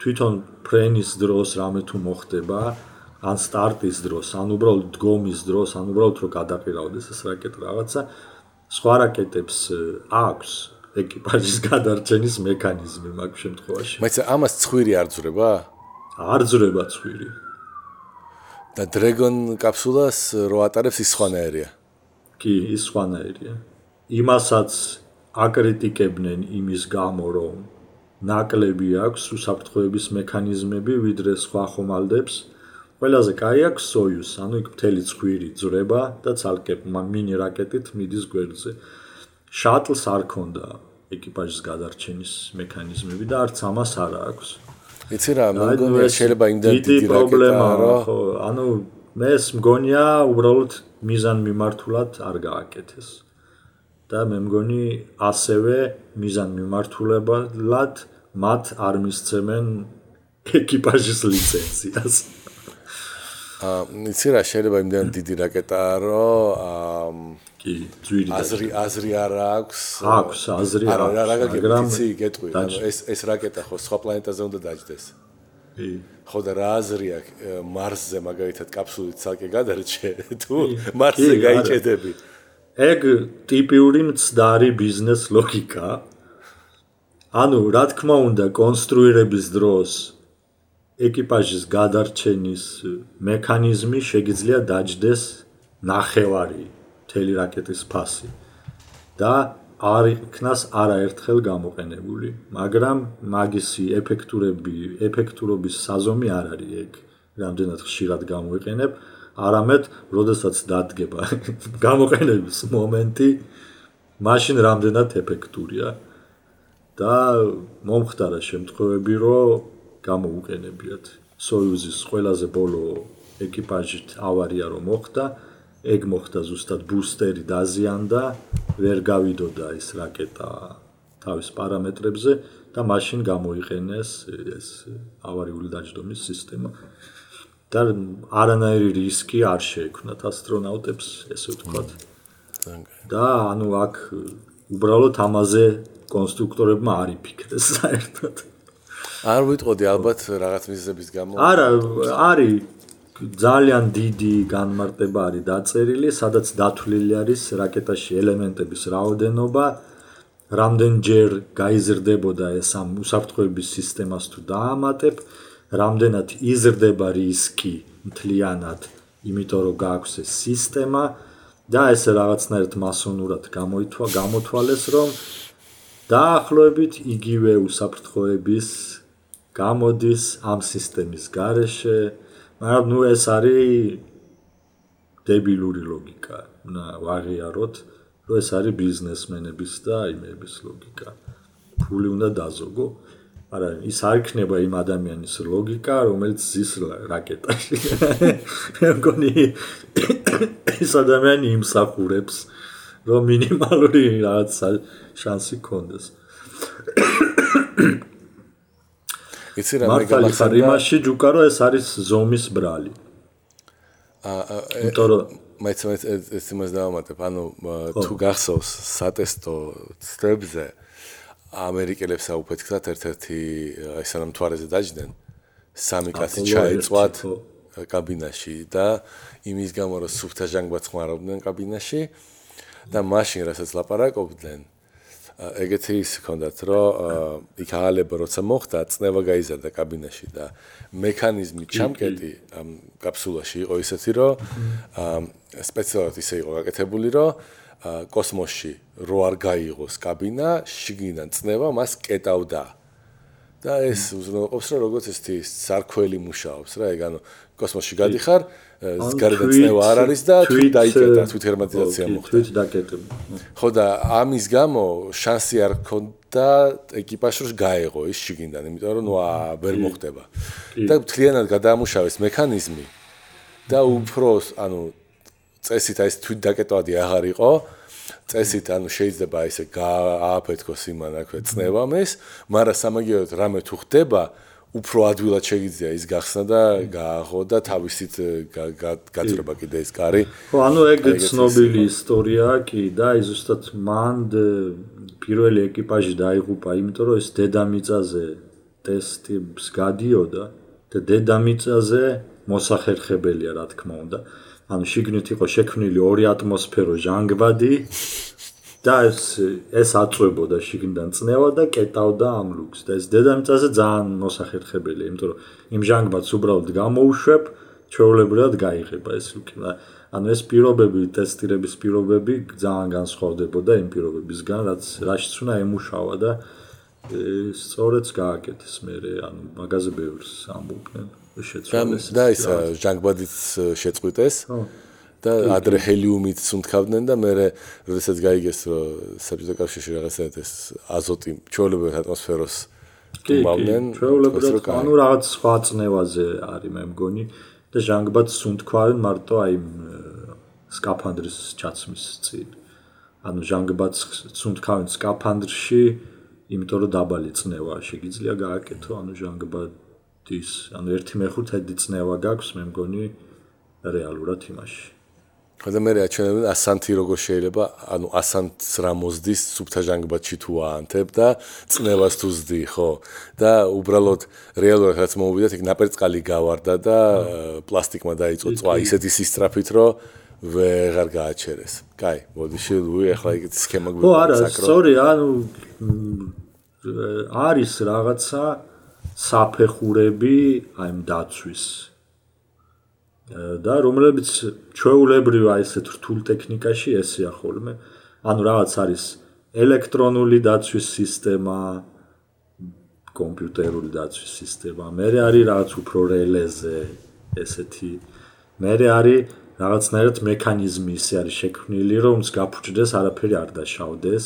თვითონ ფრენის დროს რამე თუ მოხდება, ან სტარტის დროს, ან უბრალოდ დგომის დროს, ან უბრალოდ რო გადაყირავდეს ეს რაკეტა რაღაცა, სხვა რაკეტებს აქვს ეკიპაჟის გადარჩენის მექანიზმი მაგ შემთხვევაში. მაგრამ ამას ცხვირი არ ძრება? არ ძრება ცხვირი. და დრეგონ კაფსულას რო ატარებს ის სხვანაირია. კი, ის სხვანაირია. იმასაც აკრიტიკებდნენ იმის გამო, რომ ნაკლები აქვს უსაფრთხოების მექანიზმები ვიდრე სხვა ხომალდებს. ყველაზე კაი აქვს სოიუს, ანუ იქ მთელი ცხვირი ძრება და ცალკე მინი რაკეტით მიდის გვერდზე. შატლს არ ქონდა ეკიპაჟის გადარჩენის მექანიზმები და არც ამას არ აქვს. იცი რა, მოგონია შეიძლება იმდენ დიდი პრობლემა ხო, ანუ მე ეს მგონია უბრალოდ მიზან მიმართულად არ გააკეთეს. და მე მგონი ასევე მიზან მიმართულებად მათ არ მისცემენ ეკიპაჟის ლიცენზიას. აა იცი რა შეიძლება იმდენ დიდი რაკეტაა რომ კი ძვირი აზრი აზრი არ აქვს აქვს აზრი არა რა რა გაგიცი გეტყვი ეს ეს რაკეტა ხო სხვა პლანეტაზე უნდა დაждდეს კი. ხო და რა აზრი აქვს მარსზე მაგალითად კაფსულით ცალკე გადარჩე თუ მარსზე გაიჭედები. ეგ ტიპიური მცდარი ბიზნეს ლოგიკა. ანუ რა თქმა უნდა, კონსტრუირების დროს ეკიპაჟის გადარჩენის მექანიზმი შეიძლება დაждდეს ნახევარი თელი რაკეტის ფასი და არ იქნას არაერთხელ გამოყენებული, მაგრამ მაგისი ეფექტურები, ეფექტურობის საზომი არ არის ეგ. რამდენად ხშირად გამოიყენებ, არამედ როდესაც დადგება გამოყენების მომენტი, მაშინ რამდენად ეფექტურია. და მომხდარა შემთხვევები, რომ გამოუყენებიათ. სოიუზის ყველაზე ბოლო ეკიპაჟით ავარია რომ მოხდა, ეგ მოხდა ზუსტად ბუსტერი დაზიანდა, ვერ გავიდოდა ეს რაკეტა თავის პარამეტრებზე და მაშინ გამოიყენეს ეს ავარიული დაჯდომის სისტემა. და არანაირი რისკი არ შეექმნათ ასტრონავტებს, ესე ვთქვათ. და ანუ აქ უბრალოდ ამაზე კონსტრუქტორებმა არ იფიქრეს საერთოდ. არ ვიტყოდი ალბათ რაღაც მიზეზების გამო. არა, არის ძალიან დიდი განმარტება არის დაწერილი, სადაც დათვლილი არის რაკეტაში ელემენტების რაოდენობა, რამდენჯერ გაიზრდებოდა ეს ამ უსაფრთხოების სისტემას თუ დაამატებ, რამდენად იზრდება რისკი მთლიანად, იმიტომ რომ გააქვს ეს სისტემა და ეს რაღაცნაირად მასონურად გამოითვა, გამოთვალეს, რომ დაახლოებით იგივე უსაფრთხოების გამოდის ამ სისტემის გარეშე მაგრამ ნუ ეს არის დებილური ლოგიკა. ნა ვაღიაროთ, რომ ეს არის ბიზნესმენების და იმების ლოგიკა. ფული უნდა დაზოგო. არა, ის არ იქნება იმ ადამიანის ლოგიკა, რომელიც ზის რაკეტაში. მე მგონი ეს ადამიანი იმსახურებს, რომ მინიმალური რაღაც შანსი კონდეს. იცი რა მე გამახსენდა იმაში ჯუკარო ეს არის ზომის ბრალი. აა იმიტომ რომ მეც მეც ეს იმას დავამატებ. ანუ თუ გახსოვს სატესტო სტრებზე ამერიკელებს აუფეთქათ ერთ-ერთი აი სანამ თვარეზე დაждდნენ სამი კაცი ჩაეწვათ კაბინაში და იმის გამო რომ სუფთა ჟანგბაც ხმარობდნენ კაბინაში და მაშინ რასაც ლაპარაკობდნენ ეგეთი ის ჰქონდათ, რომ იქ აღალება როცა მოხდა, წნევა გაიზარდა კაბინაში და მექანიზმი ჩამკეტი ამ კაფსულაში იყო ისეთი, რომ სპეციალურად ისე იყო გაკეთებული, რომ კოსმოსში რო არ გაიღოს კაბინა, შიგნიდან წნევა მას კეტავდა. და ეს უზრუნველყოფს, რომ როგორც ესეთი სარქველი მუშაობს რა, ეგ ანუ კოსმოსში გადიხარ, გარდა წნევა არ არის და თვით დაიკეტა, თვით ჰერმეტიზაცია მოხდა. თვით დაკეტება. ხო და ამის გამო შანსი არ ქონდა ეკიპაჟს რომ გაეღო ის შიგინდან, იმიტომ რომ ნუ ვერ მოხდება. და მთლიანად გადაამუშავეს მექანიზმი და უფრო ანუ წესით აი ეს თვით დაკეტვადი აღარ იყო. წესით ანუ შეიძლება ესე გაააფეთქოს იმან აქვე წნევამეს, მაგრამ სამაგიეროდ რამე თუ ხდება, უფრო ადვილად შეიძლება ის გახსნა და გააღო და თავისით გაძრება კიდე ეს კარი. ხო, ანუ ეგ ცნობილი ისტორიაა კი და აი ზუსტად მან პირველი ეკიპაჟი დაიღუპა, იმიტომ რომ ეს დედამიწაზე ტესტებს გადიოდა და დედამიწაზე მოსახერხებელია, რა თქმა უნდა. ანუ შიგნით იყო შექმნილი ორი ატმოსფერო ჟანგბადი და ეს ეს აწვებოდა შიგნიდან წნევა და კეტავდა ამ ლუქს და ეს დედამიწაზე ძალიან მოსახერხებელია, იმიტომ რომ იმ ჟანგბადს უბრალოდ გამოუშვებ, ჩვეულებრივად გაიღება ეს ლუკი. ანუ ეს პირობები, ტესტირების პირობები ძალიან განსხვავდებოდა იმ პირობებისგან, რაც რაშიც უნდა ემუშავა და სწორედს გააკეთეს მე, ანუ მაგაზე ბევრს ამბობდნენ შეცვალეს. და ის ჟანგბადიც შეწყვიტეს. ხო. და ადრე ჰელიუმით სუნთქავდნენ და მე როდესაც გაიგეს რომ საბჭოთა კავშირში რაღაცა ეს აზოტი ჩვეულებრივ ატმოსფეროს კუმავდნენ ჩვეულებრივ ანუ რაღაც სხვა წნევაზე არის მე მგონი. და ჟანგბად სუნთქავენ მარტო აი სკაფანდრის ჩაცმის წინ. ანუ ჟანგბად სუნთქავენ სკაფანდრში იმიტომ რომ დაბალი წნევა შეიძლება გააკეთო ანუ ჟანგბადის ანუ 1/5 წნევა გაქვს მე მგონი რეალურად იმაში ხოდა მე რაჩვენებ ასანთი როგორ შეიძლება ანუ ასანთს რა მოზდის სუფთა ჟანგბადში თუ აანთებ და წნევას თუ ზდი ხო. და უბრალოდ რეალურად რაც მოვიდეთ იქ ნაპერწკალი გავარდა და პლასტიკმა დაიწყო წვა. ისეთი სისტრაფით რომ ვეღარ გააჩერეს. კაი, მოდი შევი ახლა იქ სქემა გვიყვარს. ხო, არა, სწორი, ანუ არის რაღაცა საფეხურები აი ამ დაცვის და რომლებიც ჩვეულებრივ აი ესეთ რთულ ტექნიკაში ესეა ხოლმე. ანუ რაღაც არის ელექტრონული დაცვის სისტემა, კომპიუტერული დაცვის სისტემა, მე არის რაღაც უფრო რელეზე ესეთი. მე არის რაღაცნაირად მექანიზმი ისე არის შექმნილი, რომ გაფუჭდეს, არაფერი არ დაშავდეს.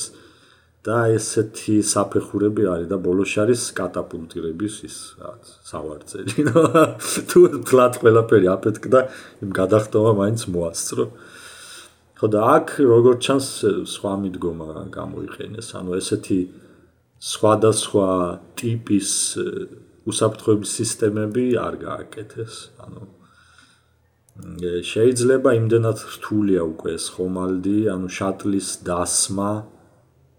და ესეთი საფეხურები არის და ბოლოს არის კატაპულტირების ის რაღაც სავარძელი. თუ თლათ ყველაფერი აფეთქდა, იმ გადახტომა მაინც მოასწრო. ხო და აქ როგორც ჩანს სხვა მიდგომა გამოიყენეს, ანუ ესეთი სხვადასხვა ტიპის უსაფრთხოების სისტემები არ გააკეთეს, ანუ შეიძლება იმდენად რთულია უკვე ეს ხომალდი, ანუ შატლის დასმა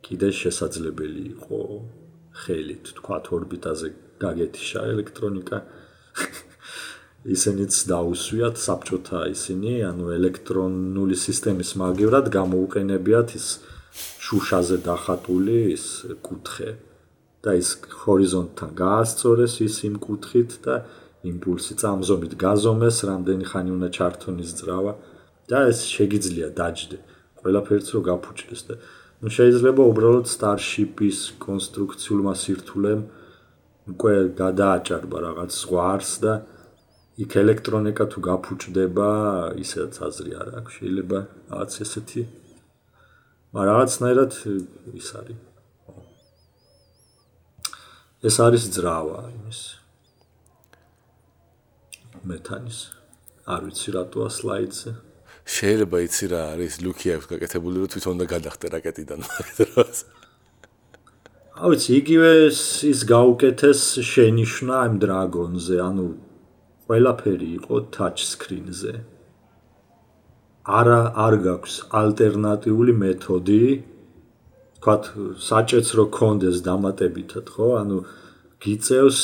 კიდე შესაძლებელი იყო ხელით, თქვა ორბიტაზე გაგეთიშა ელექტრონიკა. ისინიც დაუსვიათ საბჭოთა ისინი, ანუ ელექტრონული სისტემის მაგივრად გამოუყენებიათ ის შუშაზე დახატული ის კუთხე და ის ჰორიზონტთან გაასწორეს ის იმ კუთხით და იმპულსი წამზომით გაზომეს, რამდენი ხანი უნდა ჩართონ ის ძრავა და ეს შეგიძლია დაждდე. ყველაფერს რო გაფუჭდეს და ну შეიძლება უბრალოდ Starship-ის კონსტრუქციულმა სირთულემ უკვე გადააჭარბა რაღაც ზღვარს და იქ ელექტრონიკა თუ გაფუჭდება, ისედაც აზრი არ აქვს. შეიძლება რაღაც ესეთი მაგრამ რაღაცნაირად ის არის. ეს არის ძრავა იმის მეთანის. არ ვიცი რატოა სლაიდზე. შეიძლება იცი რა არის ლუკი აქვს გაკეთებული რომ თვითონ და გადახტე რაკეტიდან მაგდროს. აუ იცი იგივე ის გაუკეთეს შენიშნა ამ დრაგონზე, ანუ ყველაფერი იყო touch screen-ზე. არა არ გაქვს ალტერნატიული მეთოდი თქვათ საჭეც რო კონდეს დამატებითად ხო ანუ გიწევს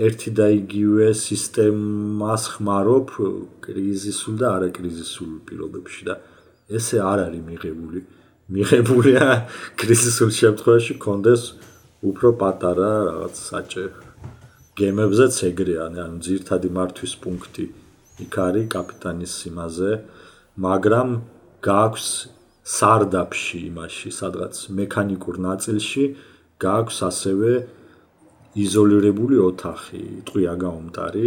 ერთი და იგივე სისტემას ხმარობ კრიზისულ და არაკრიზისულ პირობებში და ესე არ არის მიღებული. მიღებულია კრიზისულ შემთხვევაში კონდეს უფრო პატარა რაღაც საჭე. გემებზეც ეგრეა, ანუ ძირთადი მართვის პუნქტი იქ არის კაპიტანის სიმაზე, მაგრამ გაქვს სარდაფში იმაში, სადღაც მექანიკურ ნაწილში გაქვს ასევე იზოლირებული ოთახი, ტყვია გაუმტარი,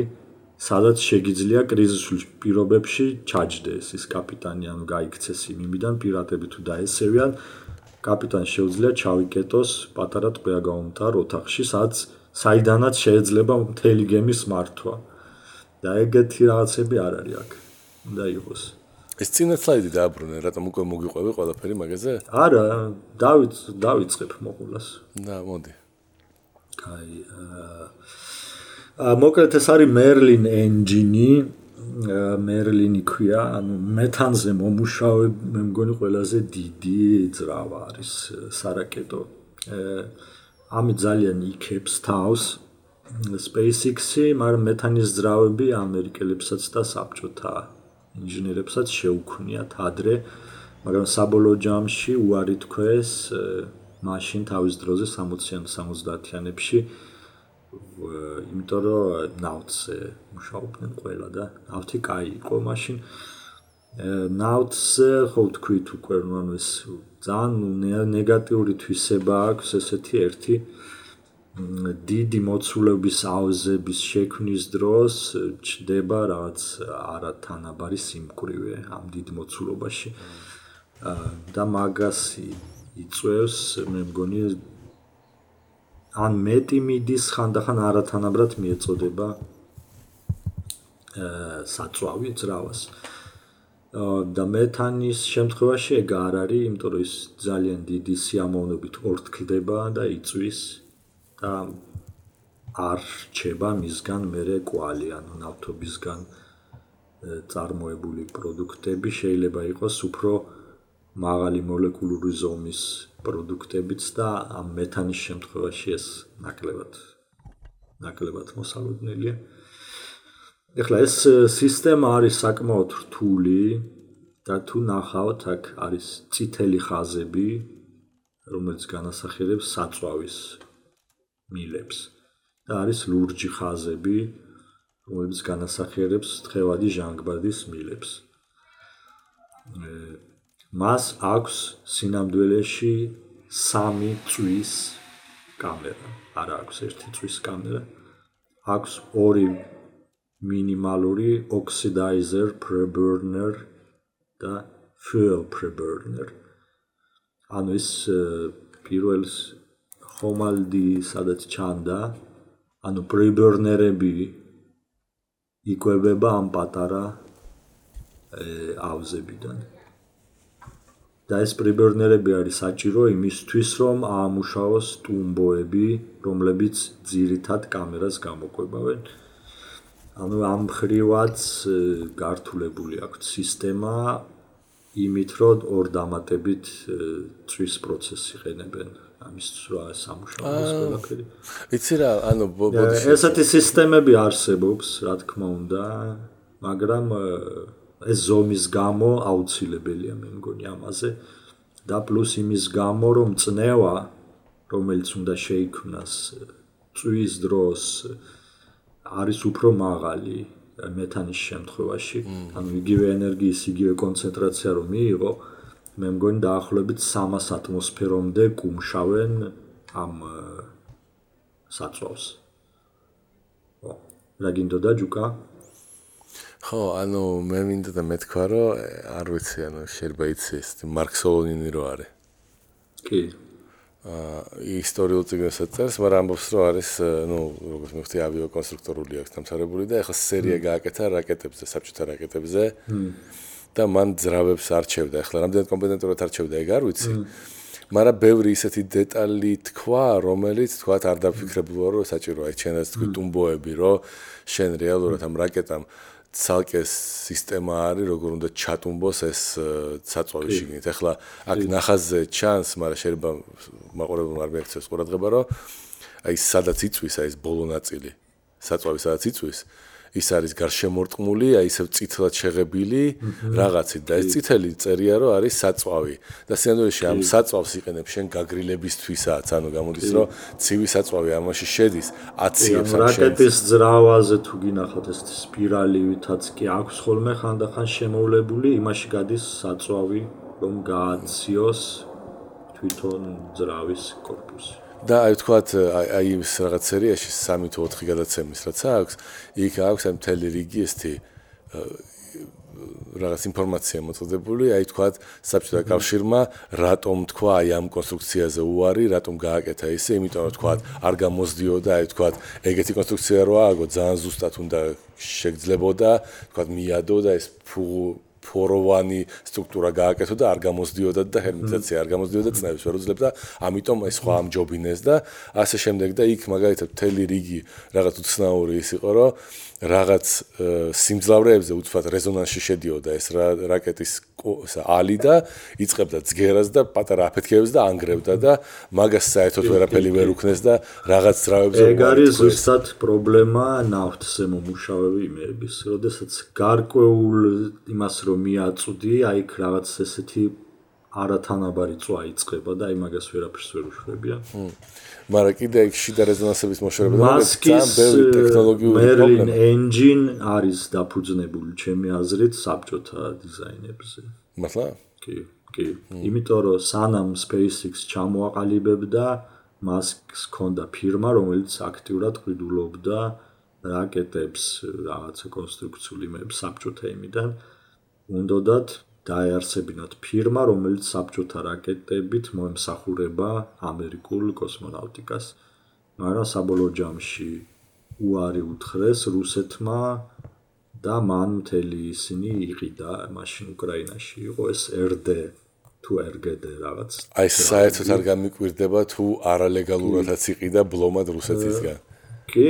სადაც შეგიძლია კრიზისულ პირობებში ჩაჯდეს ის კაპიტანი, ანუ გაიქცეს იმიდან პირატები თუ დაესევიან, კაპიტანს შეუძლია ჩავიკეტოს პატარა ტყვია გაუმტარ ოთახში, სადაც საიდანაც შეიძლება მთელი გემის მართვა. და ეგეთი რაღაცები არ არის აქ. უნდა იყოს. ეს წინა სლაიდი დააბრუნე, რატომ უკვე მოგიყვები ყველაფერი მაგაზე? არა, დავიც დავიწყებ მოყოლას. და მოდი. აა მოკლედ ეს არის მერლინ ენჯინი მერლინი ქვია ანუ მეთანზე მომუშავე მე მგონი ყველაზე დიდი ძრავა არის სარაკეტო ამი ძალიან იქებს თავს. SpaceX-ი მაგრამ მეთანის ძრავები ამერიკელებსაც და საბჭოთა ინჟინერებსაც შეუქმნიათ ადრე მაგრამ საბოლოო ჯამში უარი თქვეს მაშინ თავის დროზე 60-იან 70-იანებში იმიტომ რომ ნავთზე მუშაობდნენ ყველა და ნავთი კაი იყო მაშინ. ნავთზე ხო თქვით უკვე ანუ ეს ძალიან ნეგატიური თვისება აქვს ესეთი ერთი დიდი მოცულობის აუზების შექმნის დროს ჩდება რაღაც არათანაბარი სიმკვრივე ამ დიდ მოცულობაში. და მაგასი იწევს მე მგონი ან მეტი მიდის ხანდახან არათანაბრად მიეწოდება აა საწვავი ძრავას. და მეთანის შემთხვევაში ეგ არ არის იმიტომ რომ ის ძალიან დიდი სიამოვნებით ორთქლდება და იწვის და არ რჩება მისგან მეરે კვალი ანუ ნავთობისგან წარმოებული პროდუქტები. შეიძლება იყოს უფრო მაღალი მოლეკულური ზომის პროდუქტებიც და ამ მეთანის შემთხვევაში ეს ნაკლებად ნაკლებად მოსალოდნელია. ეხლა ეს სისტემა არის საკმაოდ რთული და თუ ნახავთ აქ არის წითელი ხაზები რომელიც განასახიერებს საწვავის მილებს და არის ლურჯი ხაზები რომელიც განასახიერებს თხევადი ჟანგბადის მილებს მას აქვს სინამდვილეში სამი წვის კამერა. არა აქვს ერთი წვის კამერა. აქვს ორი მინიმალური oxidizer preburner და fuel preburner. ანუ ეს პირველს ხომალდი სადაც ჩანდა ანუ preburner-ები იკვებება ამ პატარა ავზებიდან და ეს preburner-ები არის საჭირო იმისთვის რომ აამუშავოს ტუმბოები რომლებიც ძირითად კამერას გამოყვებავენ ანუ ამ ხრივაც გართულებული აქვს სისტემა იმით რომ ორ დამატებით წვის პროცესი ყენებენ ამის რა სამუშაოებს ყველაფერი. იცი რა, ანუ ესეთი სისტემები არსებობს, რა თქმა უნდა, მაგრამ ეს ზომის გამო აუცილებელია მე მგონი ამაზე და პლუს იმის გამო რომ წნევა რომელიც უნდა შეიქმნას წვის დროს არის უფრო მაღალი მეთანის შემთხვევაში, ანუ იგივე ენერგიის იგივე კონცენტრაცია რომ მიიღო, მე მგონი დაახლოებით 300 ატმოსფერომდე კუმშავენ ამ საწვავს. რა გინდოდა ჯუკა? ხო, ანუ მე მინდა და მეთქვა რომ არ ვიცი, ანუ შეიძლება იცის მარქსოლონინი რო არის. კი. ისტორიულ წიგნსაც წერს, მაგრამ ამბობს, რომ არის, ну, როგორც მიხდი, ავიაკონსტრუქტორული აქვს დამთავრებული და ეხლა სერია გააკეთა რაკეტებზე, საბჭოთა რაკეტებზე. და მან ძრავებს არჩევდა. ეხლა რამდენად კომპეტენტურად არჩევდა, ეგ არ ვიცი. მაგრამ ბევრი ისეთი დეტალი თქვა, რომელიც თქვა არ დაფიქრებულა, რომ საჭიროა ჩვენაც თქვი ტუმბოები, რომ შენ რეალურად ამ რაკეტამ ცალკე სისტემა არის, როგორ უნდა ჩატუმბოს ეს საწვავი შიგნით. ეხლა აქ ნახაზზე ჩანს, მაგრამ შეიძლება მაყურებელმა არ მიაქცევს ყურადღება, რომ აი სადაც იწვის აი ეს ბოლო ნაწილი, საწვავი სადაც იწვის, ის არის გარშემორტყმული, აი ისევ წითლად შეღებილი რაღაცით და ეს წითელი წერია რომ არის საწვავი და სინამდვილეში ამ საწვავს იყენებს შენ გაგრილებისთვისაც, ანუ გამოდის რომ ცივი საწვავი ამაში შედის, აციებს ამ შენს. რაკეტის ძრავაზე თუ გინახავთ ეს სპირალი, ვითაც კი აქვს ხოლმე ხანდახან შემოვლებული, იმაში გადის საწვავი რომ გააციოს თვითონ ძრავის корпуსი. და აი ვთქვათ აი ის რაღაც სერიაში 3 თუ 4 გადაცემის რაც აქვს, იქ აქვს ამ მთელი რიგი ესეთი რაღაც ინფორმაცია მოწოდებული, აი ვთქვათ საბჭოთა კავშირმა რატომ თქვა აი ამ კონსტრუქციაზე უარი, რატომ გააკეთა ისე, იმიტომ რომ ვთქვათ არ გამოსდიოდა, აი ვთქვათ ეგეთი კონსტრუქცია რო ააგო, ძალიან ზუსტად უნდა შეგძლებოდა, ვთქვათ მიადო და ეს ფუ ფოროვანი სტრუქტურა გააკეთო და არ გამოსდიოდა და ჰერმიტაცია არ გამოსდიოდა წნევის ვერ უძლებდა. ამიტომ ეს სხვა ამჯობინეს და ასე შემდეგ და იქ მაგალითად მთელი რიგი რაღაც უცნაური ის იყო რომ რაღაც სიმძლავრეებზე უცბად რეზონანსში შედიოდა ეს რაკეტის ალი და იწებდა ძგერას და პატარა აფეთქებებს და ანგრევდა და მაგას საერთოდ ვერაფერი ვერ უქნეს და რაღაც ძრავებზე ეგ არის ზუსტად პრობლემა ნავთზე მომუშავები იმების, როდესაც გარკვეულ იმას რომ მიაწვდი, აი იქ რაღაც ესეთი არათანაბარი წვა იწება და აი მაგას ვერაფერს ვერ უშვებია. მაგრამ კიდე იქ შიდა რეზონანსების მოშორება და ძალიან ბევრი ტექნოლოგიური პრობლემა. Merlin engine არის დაფუძნებული ჩემი აზრით საბჭოთა დიზაინებზე. მართლა? კი, კი. იმიტომ რომ სანამ SpaceX ჩამოაყალიბებდა, მას ჰქონდა ფირმა, რომელიც აქტიურად ყიდულობდა რაკეტებს, რაღაცა კონსტრუქციულ იმებს საბჭოთა იმიდან. უნდათ დაეარსებინათ ფირმა, რომელიც საბჭოთა რაკეტებით მოემსახურება ამერიკულ კოსმონავტიკას. მაგრამ საბოლოო ჯამში უარი უთხრეს რუსეთმა და მან მთელი ისინი იყიდა მაშინ უკრაინაში იყო ეს RD თუ RGD რაღაც. აი საერთოდ არ გამიკვირდება თუ არალეგალურადაც იყიდა ბლომად რუსეთისგან. კი,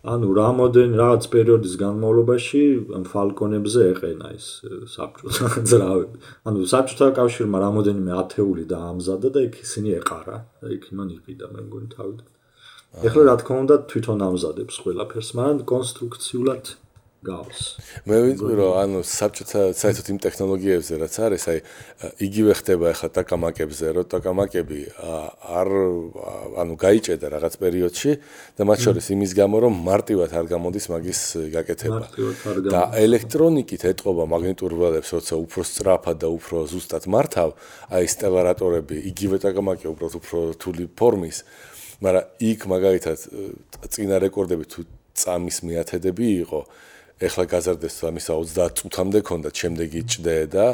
ანუ რამოდენ რაღაც პერიოდის განმავლობაში ფალკონებზე ეყენა ის საბჭოთა ძრავები. ანუ საბჭოთა კავშირმა რამოდენიმე ათეული დაამზადა და იქ ისინი ეყარა. იქ იმან იყიდა მე მგონი თავიდან. ეხლა რა თქმა უნდა თვითონ ამზადებს ყველაფერს, მაგრამ კონსტრუქციულად გავს. მე ვიტყვი რომ ანუ საბჭოთა საერთოდ იმ ტექნოლოგიებზე რაც არის, აი იგივე ხდება ახლა ტაკამაკებზე, რომ ტაკამაკები არ ანუ გაიჭედა რაღაც პერიოდში და მათ შორის იმის გამო რომ მარტივად არ გამოდის მაგის გაკეთება. და ელექტრონიკით ეტყობა მაგნიტურ ველებს, როცა უფრო სწრაფად და უფრო ზუსტად მართავ, აი სტელარატორები, იგივე ტაკამაკი უბრალოდ უფრო რთული ფორმის, მაგრამ იქ მაგალითად წინა რეკორდები თუ წამის მეათედები იყო ეხლა გაზარდეს ამისა 30 წუთამდე ქონდა, შემდეგი ჭდე და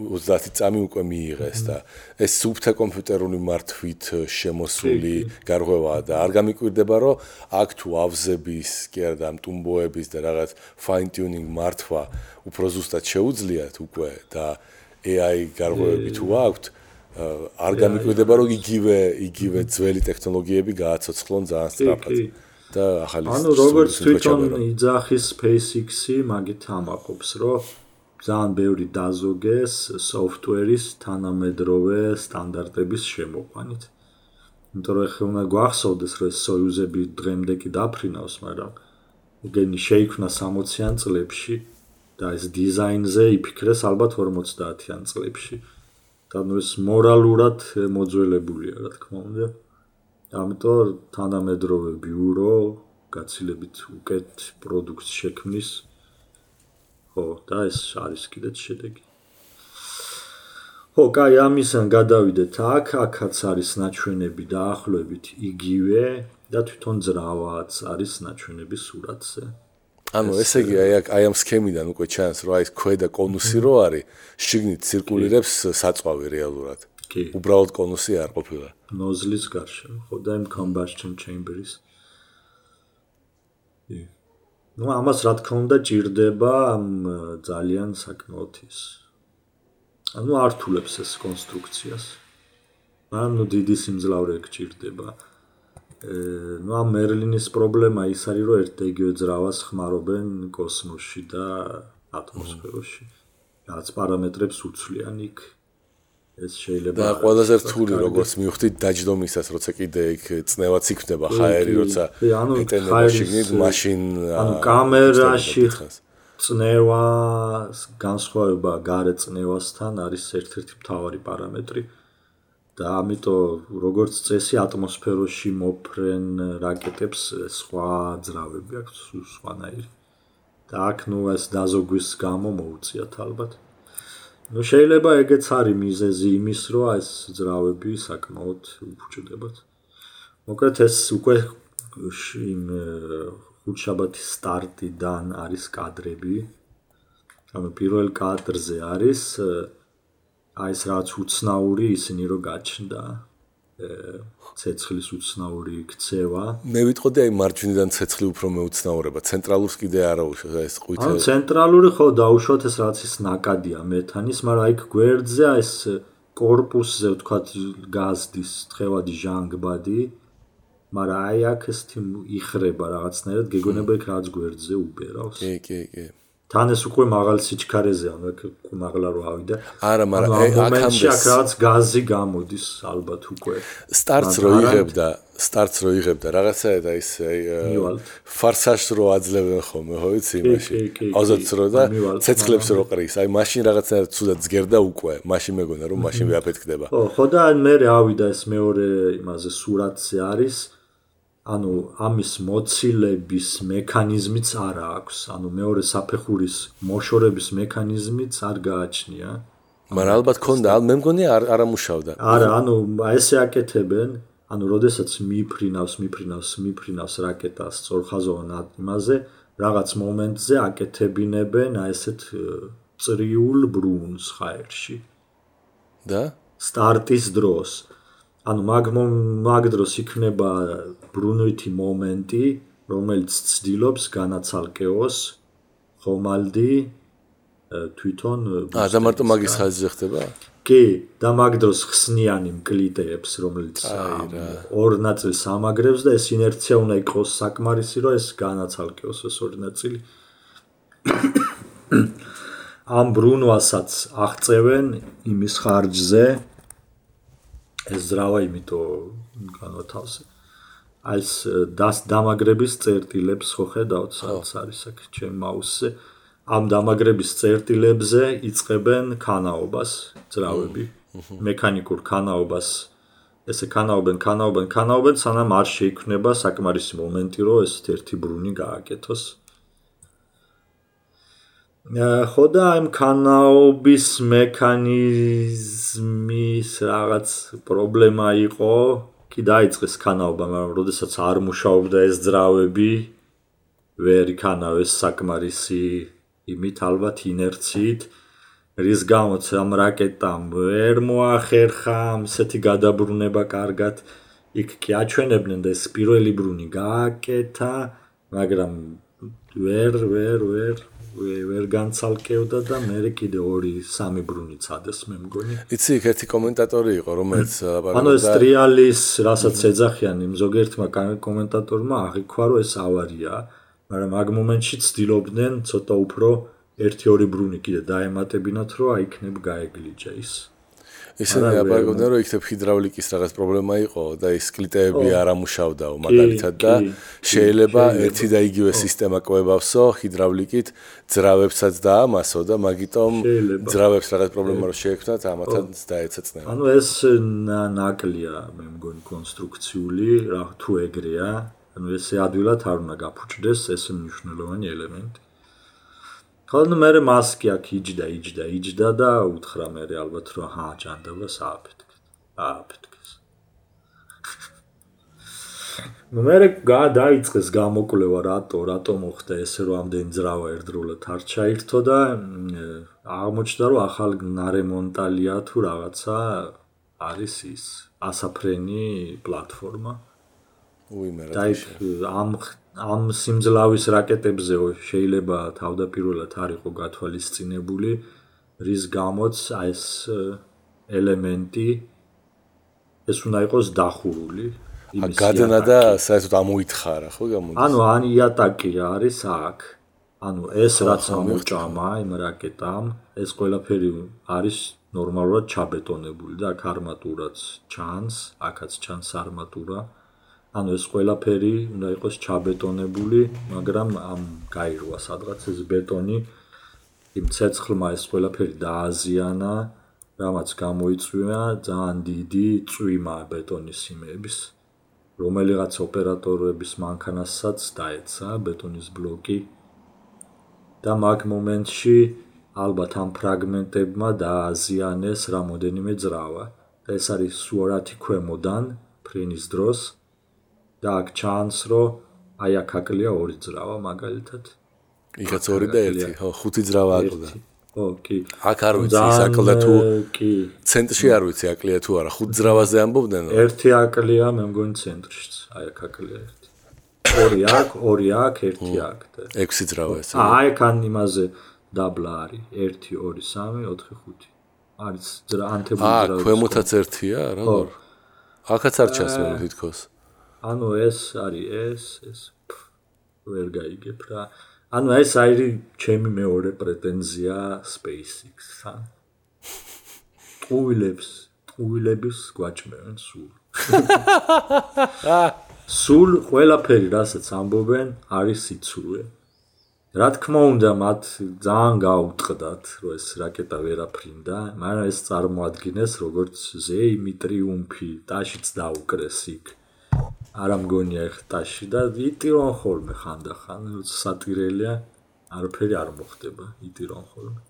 30 წამი უკვე მიიღეს და ეს სუფთა კომპიუტერული მართვით შემოსული გარღვევაა და არ გამიკვირდება რომ აქ თუ ავზების, კი არა და მტუმბოების და რაღაც fine tuning მართვა უფრო ზუსტად შეუძლიათ უკვე და AI გარღვევები თუ აქვთ არ გამიკვირდება რომ იგივე იგივე ძველი ტექნოლოგიები გააცოცხლონ ძალიან სწრაფად. და ახალი ანუ როგორც თვითონ იძახის SpaceX-ი მაგით ამაყობს, რომ ძალიან ბევრი დაზოგეს software-ის თანამედროვე სტანდარტების შემოყვანით. იმიტომ რომ ხე უნდა გვახსოვდეს, რომ Soyuz-ები დღემდე კი დაფრინავს, მაგრამ იგენი შეიქმნა 60-იან წლებში და ეს დიზაინზე იფიქრეს ალბათ 50-იან წლებში. და ნუ ეს მორალურად მოძველებულია, რა თქმა უნდა. ამიტომ თანამედროვე ბიურო გაცილებით უკეთ პროდუქტს შექმნის. ხო და ეს არის კიდეც შედეგი. ხო კაი ამისან გადავიდეთ. აქ აქაც არის ნაჩვენები დაახლოებით იგივე და თვითონ ძრავაც არის ნაჩვენები სურათზე. ანუ ესე იგი აი აი ამ სქემიდან უკვე ჩანს რომ აი ეს ქვედა კონუსი რო არის შიგნით ცირკულირებს საწვავი რეალურად კი. უბრალოდ კონუსი არ ყოფილა. ნოზლის გარშემო, ხო და იმ combustion chamber-ის. ну ამას რა თქმა უნდა ჭირდება ძალიან საკმაოდ ის. ანუ არ თულებს ეს კონსტრუქციას. ანუ დიდი სიმძლავრე გჭირდება. ну а მერლინის პრობლემა ის არის რომ ერთ-ეგივე ძრავას ხმარობენ კოსმოსში და ატმოსფეროში. რაც პარამეტრებს უცვლიან იქ. ეს შეიძლება და ყველაზე რთული როგორც მივხვდით დაჯდომისას როცა კიდე იქ წნევაც იქნება ხაერი როცა ეტენება შიგნით მაშინ ანუ კამერაში წნევა განსხვავება გარე წნევასთან არის ერთ-ერთი მთავარი პარამეტრი. და ამიტომ როგორც წესი ატმოსფეროში მოფრენ რაკეტებს სხვა ძრავები აქვს სხვანაირი და აქ ნუ ეს დაზოგვის გამო მოუწიათ ალბათ შეიძლება ეგეც არის მიზეზი იმის რომ ეს ძრავები საკმაოდ უფუჭდებათ მოკლედ ეს უკვე იმ ხუთშაბათის სტარტიდან არის კადრები. ანუ პირველ კადრზე არის აი ეს რაც უცნაური ისინი რომ გაჩნდა ცეცხლის უცნაური ქცევა. მე ვიტყოდი აი მარჯვნიდან ცეცხლი უფრო მეუცნაურება. ცენტრალურს კიდე არა უშო ეს ყვითელი. ან ცენტრალური ხო დაუშვათ ეს რაც ის ნაკადია მეთანის, მაგრამ აი გვერდზე ეს корпуსზე ვთქვათ გაზდის, თხევადი ჟანგბადი, მაგრამ აი აქ ეს თიმ იხრება რაღაცნაირად, გეგონება იქ რაც გვერდზე უბერავს. კი, კი, კი. თან ეს უკვე მაღალი სიჩქარეზე ანუ აქ მაღლა რო ავიდა. არა მაგრამ აქამდე აქაც გაზი გამოდის ალბათ უკვე. სტარტს რო იღებდა სტარტს რო იღებდა. რაღაცა და ის ფარსაშს რო აძლევენ ხოლმე ხო იცი იმაში აზოც რო და ცეცხლებს რო ყრის. აი მაშინ რაღაცა ცუდად ზგერდა უკვე. მაშინ მეგონა რომ მაშინ ვეაფეთქდება. ხო ხო და მე ავიდა ეს მეორე იმაზე სურათზე არის ანუ ამის მოცილების მექანიზმიც არ აქვს, ანუ მეორე საფეხურის მოშორების მექანიზმიც არ გააჩნია. მაგრამ ალბათ ქონდა, მე მგონი არ არამუშავდა. არა, ანუ ესე აკეთებენ, ანუ როდესაც მიფრინავს, მიფრინავს, მიფრინავს რაკეტას სწორხაზოვან იმაზე, რაღაც მომენტზე აკეთებინებენ აი ესეთ წრიულ ბრუნს ხაერში. და სტარტის დროს ანუ მაგ მაგ დროს იქნება ბრუნვითი მომენტი, რომელიც ცდილობს განაცალკეოს ხომალდი თვითონ აა და მარტო მაგის ხაზზე ხდება? კი, და მაგ დროს ხსნიანი მკლიტეებს, რომელიც ორ ნაწილს ამაგრებს და ეს ინერცია უნდა იყოს საკმარისი, რომ ეს განაცალკეოს ეს ორი ნაწილი. ამ ბრუნვასაც აღწევენ იმის ხარჯზე ზრავა იმიტომ განათავსე. აი ეს დას დამაგრების წერტილებს ხო ხედავთ სადაც არის აქ ჩემ მაუსზე ამ დამაგრების წერტილებზე იწებენ ქანაობას ძრავები მექანიკურ ქანაობას ესე ქანაობენ ქანაობენ ქანაობენ სანამ არ შეიქმნება საკმარისი მომენტი რომ ეს ერთი ბრუნი გააკეთოს ხო და ამ ქანაობის მექანიზმის რაღაც პრობლემა იყო კი დაიწყეს ქანაობა, მაგრამ როდესაც არ მუშაობდა ეს ძრავები, ვერ იქანავეს საკმარისი იმით ალბათ ინერციით, რის გამოც ამ რაკეტამ ვერ მოახერხა ესეთი გადაბრუნება კარგად. იქ კი აჩვენებდნენ და ეს პირველი ბრუნი გააკეთა, მაგრამ ვერ ვერ ვერ ვერ განცალკევდა და მე კიდე ორი სამი ბრუნი წადეს მე მგონი. იცი იქ ერთი კომენტატორი იყო რომელიც ლაპარაკობდა ანუ ეს ტრიალის რასაც ეძახიან იმ ზოგერთმა კომენტატორმა აღიქვა რომ ეს ავარია, მაგრამ მაგ მომენტში ცდილობდნენ ცოტა უფრო ერთი ორი ბრუნი კიდე დაემატებინათ რომ აიქნებ გაეგლიჯა ის. ისინი აბაგონდა რომ იქნებ ჰიდრავლიკის რაღაც პრობლემა იყო და ის კლიტეები არ ამუშავდაო მაგალითად და შეიძლება ერთი და იგივე სისტემა ყვებავსო ჰიდრავლიკით ძრავებსაც დაამასო და მაგიტომ ძრავებს რაღაც პრობლემა რო შეექმნათ ამათაც დაეცეცნება. ანუ ეს ნაკლია მე მგონი კონსტრუქციული რა თუ ეგრეა. ანუ ესე ადვილად არ უნდა გაფუჭდეს ეს მნიშვნელოვანი ელემენტი. ხოლმე მე მასკი აქ იჯდა იჯდა იჯდა და უთხრა მე ალბათ რომ ჰა ჯანდაბა სააფეთქე ააფეთქეს ნუ მე გადაიწყეს გამოკვლევა რატო რატო მოხდა ესე რომ ამდენ ძრავა ერთდროულად არ ჩაირთო და აღმოჩნდა რომ ახალ ნარემონტალია თუ რაღაცა არის ის ასაფრენი პლატფორმა. უიმერად ამ ამ სიმძლავის რაკეტებზე შეიძლება თავდაპირველად არ იყო გათვალისწინებული რის გამოც ეს ელემენტი ეს უნდა იყოს დახურული. იმის გადანა და საერთოდ ამოითხარა ხო გამოდის? ანუ ან იატაკი არის აქ. ანუ ეს რაც ამოჭამა იმ რაკეტამ ეს ყველაფერი არის ნორმალურად ჩაბეტონებული და აქ არმატურაც ჩანს აქაც ჩანს არმატურა ანუ ეს ყველაფერი უნდა იყოს ჩაბეტონებული, მაგრამ ამ გაირვა სადღაც ეს ბეტონი იმ ცეცხლმა ეს ყველაფერი დააზიანა, რამაც გამოიწვია ძალიან დიდი წვიმა ბეტონის იმების, რომელიღაც ოპერატორების მანქანასაც დაეცა ბეტონის ბლოკი და მაგ მომენტში ალბათ ამ ფრაგმენტებმა დააზიანეს რამოდენიმე ძრავა. ეს არის სუარათი ქვემოდან ფრენის დროს და აქ ჩანს, რომ აი აქ აკლია ორი ძრავა მაგალითად. იქაც ორი და ერთი, ხო, ხუთი ძრავა აკლდა. ხო, კი. აქ არ ვიცი ის აკლდა თუ კი. ცენტრში არ ვიცი აკლია თუ არა, ხუთ ძრავაზე ამბობდნენ? ერთი აკლია, მე მგონი ცენტრშიც. აი აქ აკლია ერთი. ორი აქ, ორი აქ, ერთი აქ და ექვსი ძრავა ეს. აი აქ ან იმაზე დაბლა არის. 1 2 3 4 5. არის ძრა ანთებული ძრავა. აა, ქვემოთაც ერთია, როგორ? აქაც არ ჩანს მე თითქოს. ანუ ეს არის ეს ეს ვერ გაიგებ რა ანუ ეს არის ჩემი მეორე პრეტენზია SpaceX-თან. უილებს უილებს გვაჭმევენ სულ. სულ ყველაფერი რასაც ამბობენ არის სიცრუე. რა თქმა უნდა მათ ძალიან გაუტყდათ რომ ეს რაკეტა ვერაფრინდა მაგრამ ეს წარმოადგენს როგორც ზეიმი ტრიუმფი ტაშიც დაუკრეს იქ არ ამგონია ხტაში და იტირონ ხოლმე ხანდახან როცა სატირელია არაფერი არ მოხდება იტირონ ხოლმე.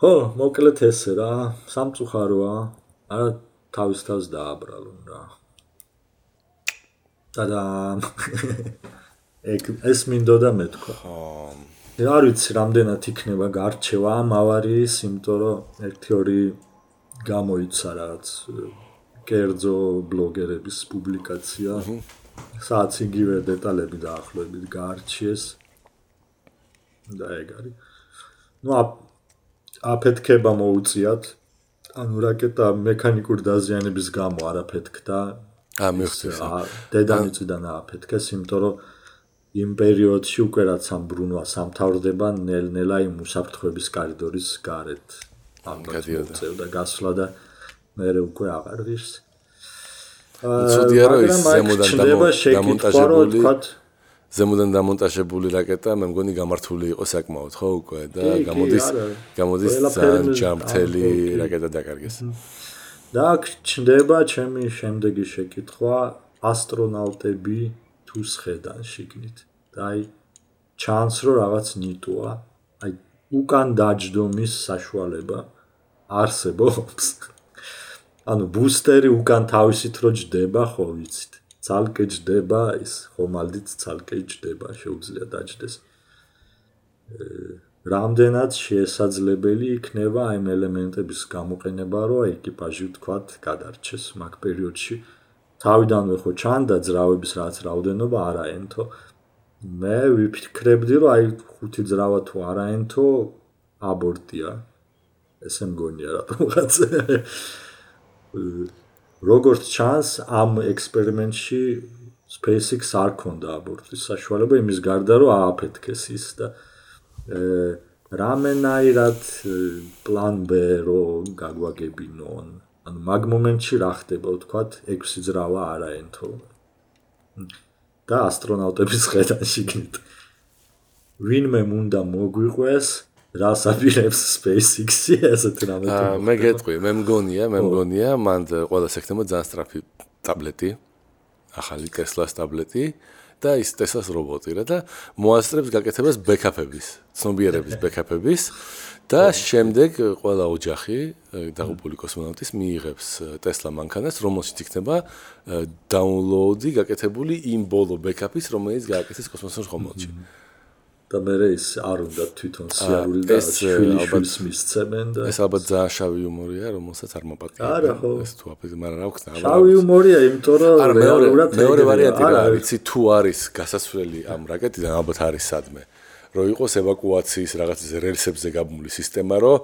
ხო მოკლედ ესე რა სამწუხაროა არა თავის თავს დააბრალონ რა. და ეგ ეს მინდოდა მეთქვა ხო. არ ვიცი რამდენად იქნება გარჩევა ამ ავარიის იმიტომ რომ ერთი ორი გამოიცა რაღაც კერძო ბლოგერების პუბლიკაცია. სადაც იგივე დეტალები დაახლოებით გაარჩიეს. და ეგ არის. ნუ აფეთქება მოუწიათ. ანუ რაკეტა მექანიკური დაზიანების გამო არაფეთქდა. ა მიხსენე. დედამიწიდან აფეთქეს, იმიტომ რომ იმ პერიოდში უკვე რაც ამ ბრუნვა სამთავრდება ნელ-ნელა იმ უსაფრთხოების კორიდორის გარეთ. ამ გადიოდა და გასვლა და მე უკვე აღარ ვირს. ცუდია რომ ის ზემოდან დამონტაჟებული ზემოდან დამონტაჟებული რაკეტა მე მგონი გამართული იყო საკმაოდ ხო უკვე და გამოდის გამოდის ჯამთელი რაკეტა დაკარგეს. და ჩნდება ჩემი შემდეგი შეკითხვა ასტრონავტები თუ შედან შიგნით. და აი ჩანს რომ რაღაც ნიტოა. აი უკან დაждდომის საშუალება არსებობს ანუ ბუსტერი უკან თავისით რო ჯდება ხო ვიცით. ცალკე ჯდება ის ხომალდით ცალკე ჯდება შეუძლია დაждდეს რამდენად შესაძლებელი იქნება აი ელემენტების გამოყენება რომ ეკიპაჟი ვთქვათ გადარჩეს მაგ პერიოდში? თავიდანვე ხო ჩანდა ძრავების რაც რაოდენობა არაენთო მე ვიფიქრებდი რომ აი ხუთი ძრავა თუ არაენთო აბორტია. ესე მგონია რატომღაც როგორც ჩანს ამ ექსპერიმენტში SpaceX არ ქონდა აბორტის საშუალება იმის გარდა რომ ააფეთქეს ის და რამენაირად პლან B რო გაგვაგებინონ. ანუ მაგ მომენტში რა ხდება ვთქვათ 6 ძრავა არაენთო და ასტრონავტების ხედან შიგნით ვინმე უნდა მოგვიყვეს რას აპირებს SpaceX-ი? რამე თუ აა მე გეტყვი მე მგონია მე მგონია მანდ ყველა სექტემო ძალიან სტრაფი ტაბლეტი. ახალი Tesla-ს ტაბლეტი და ის Tesla-ს რობოტი რა და მოასწრებს გაკეთებას ბექაპების ცნობიერების ბექაპების და შემდეგ ყველა ოჯახი დაღუპული კოსმონავტის მიიღებს Tesla მანქანას რომელშიც იქნება დაუნლოუდი გაკეთებული იმ ბოლო ბექაპის რომელიც გააკეთეს კოსმოსურ ხომალდში და მე ის არ უნდა თვითონ სიარული და ალბათ მისცემენ და ეს ალბათ ძალიან შავი იუმორია რომელსაც არ მოპატია ეს თუ აფეთქე მაგრამ რა ვქნა შავი იუმორია იმიტომ რომ რეალურად მეორე ვარიანტი რა არის. იცი თუ არის გასასვლელი ამ რაკეტიდან ალბათ არის სადმე. რომ იყოს ევაკუაციის რაღაც რელსებზე გაბმული სისტემა რომ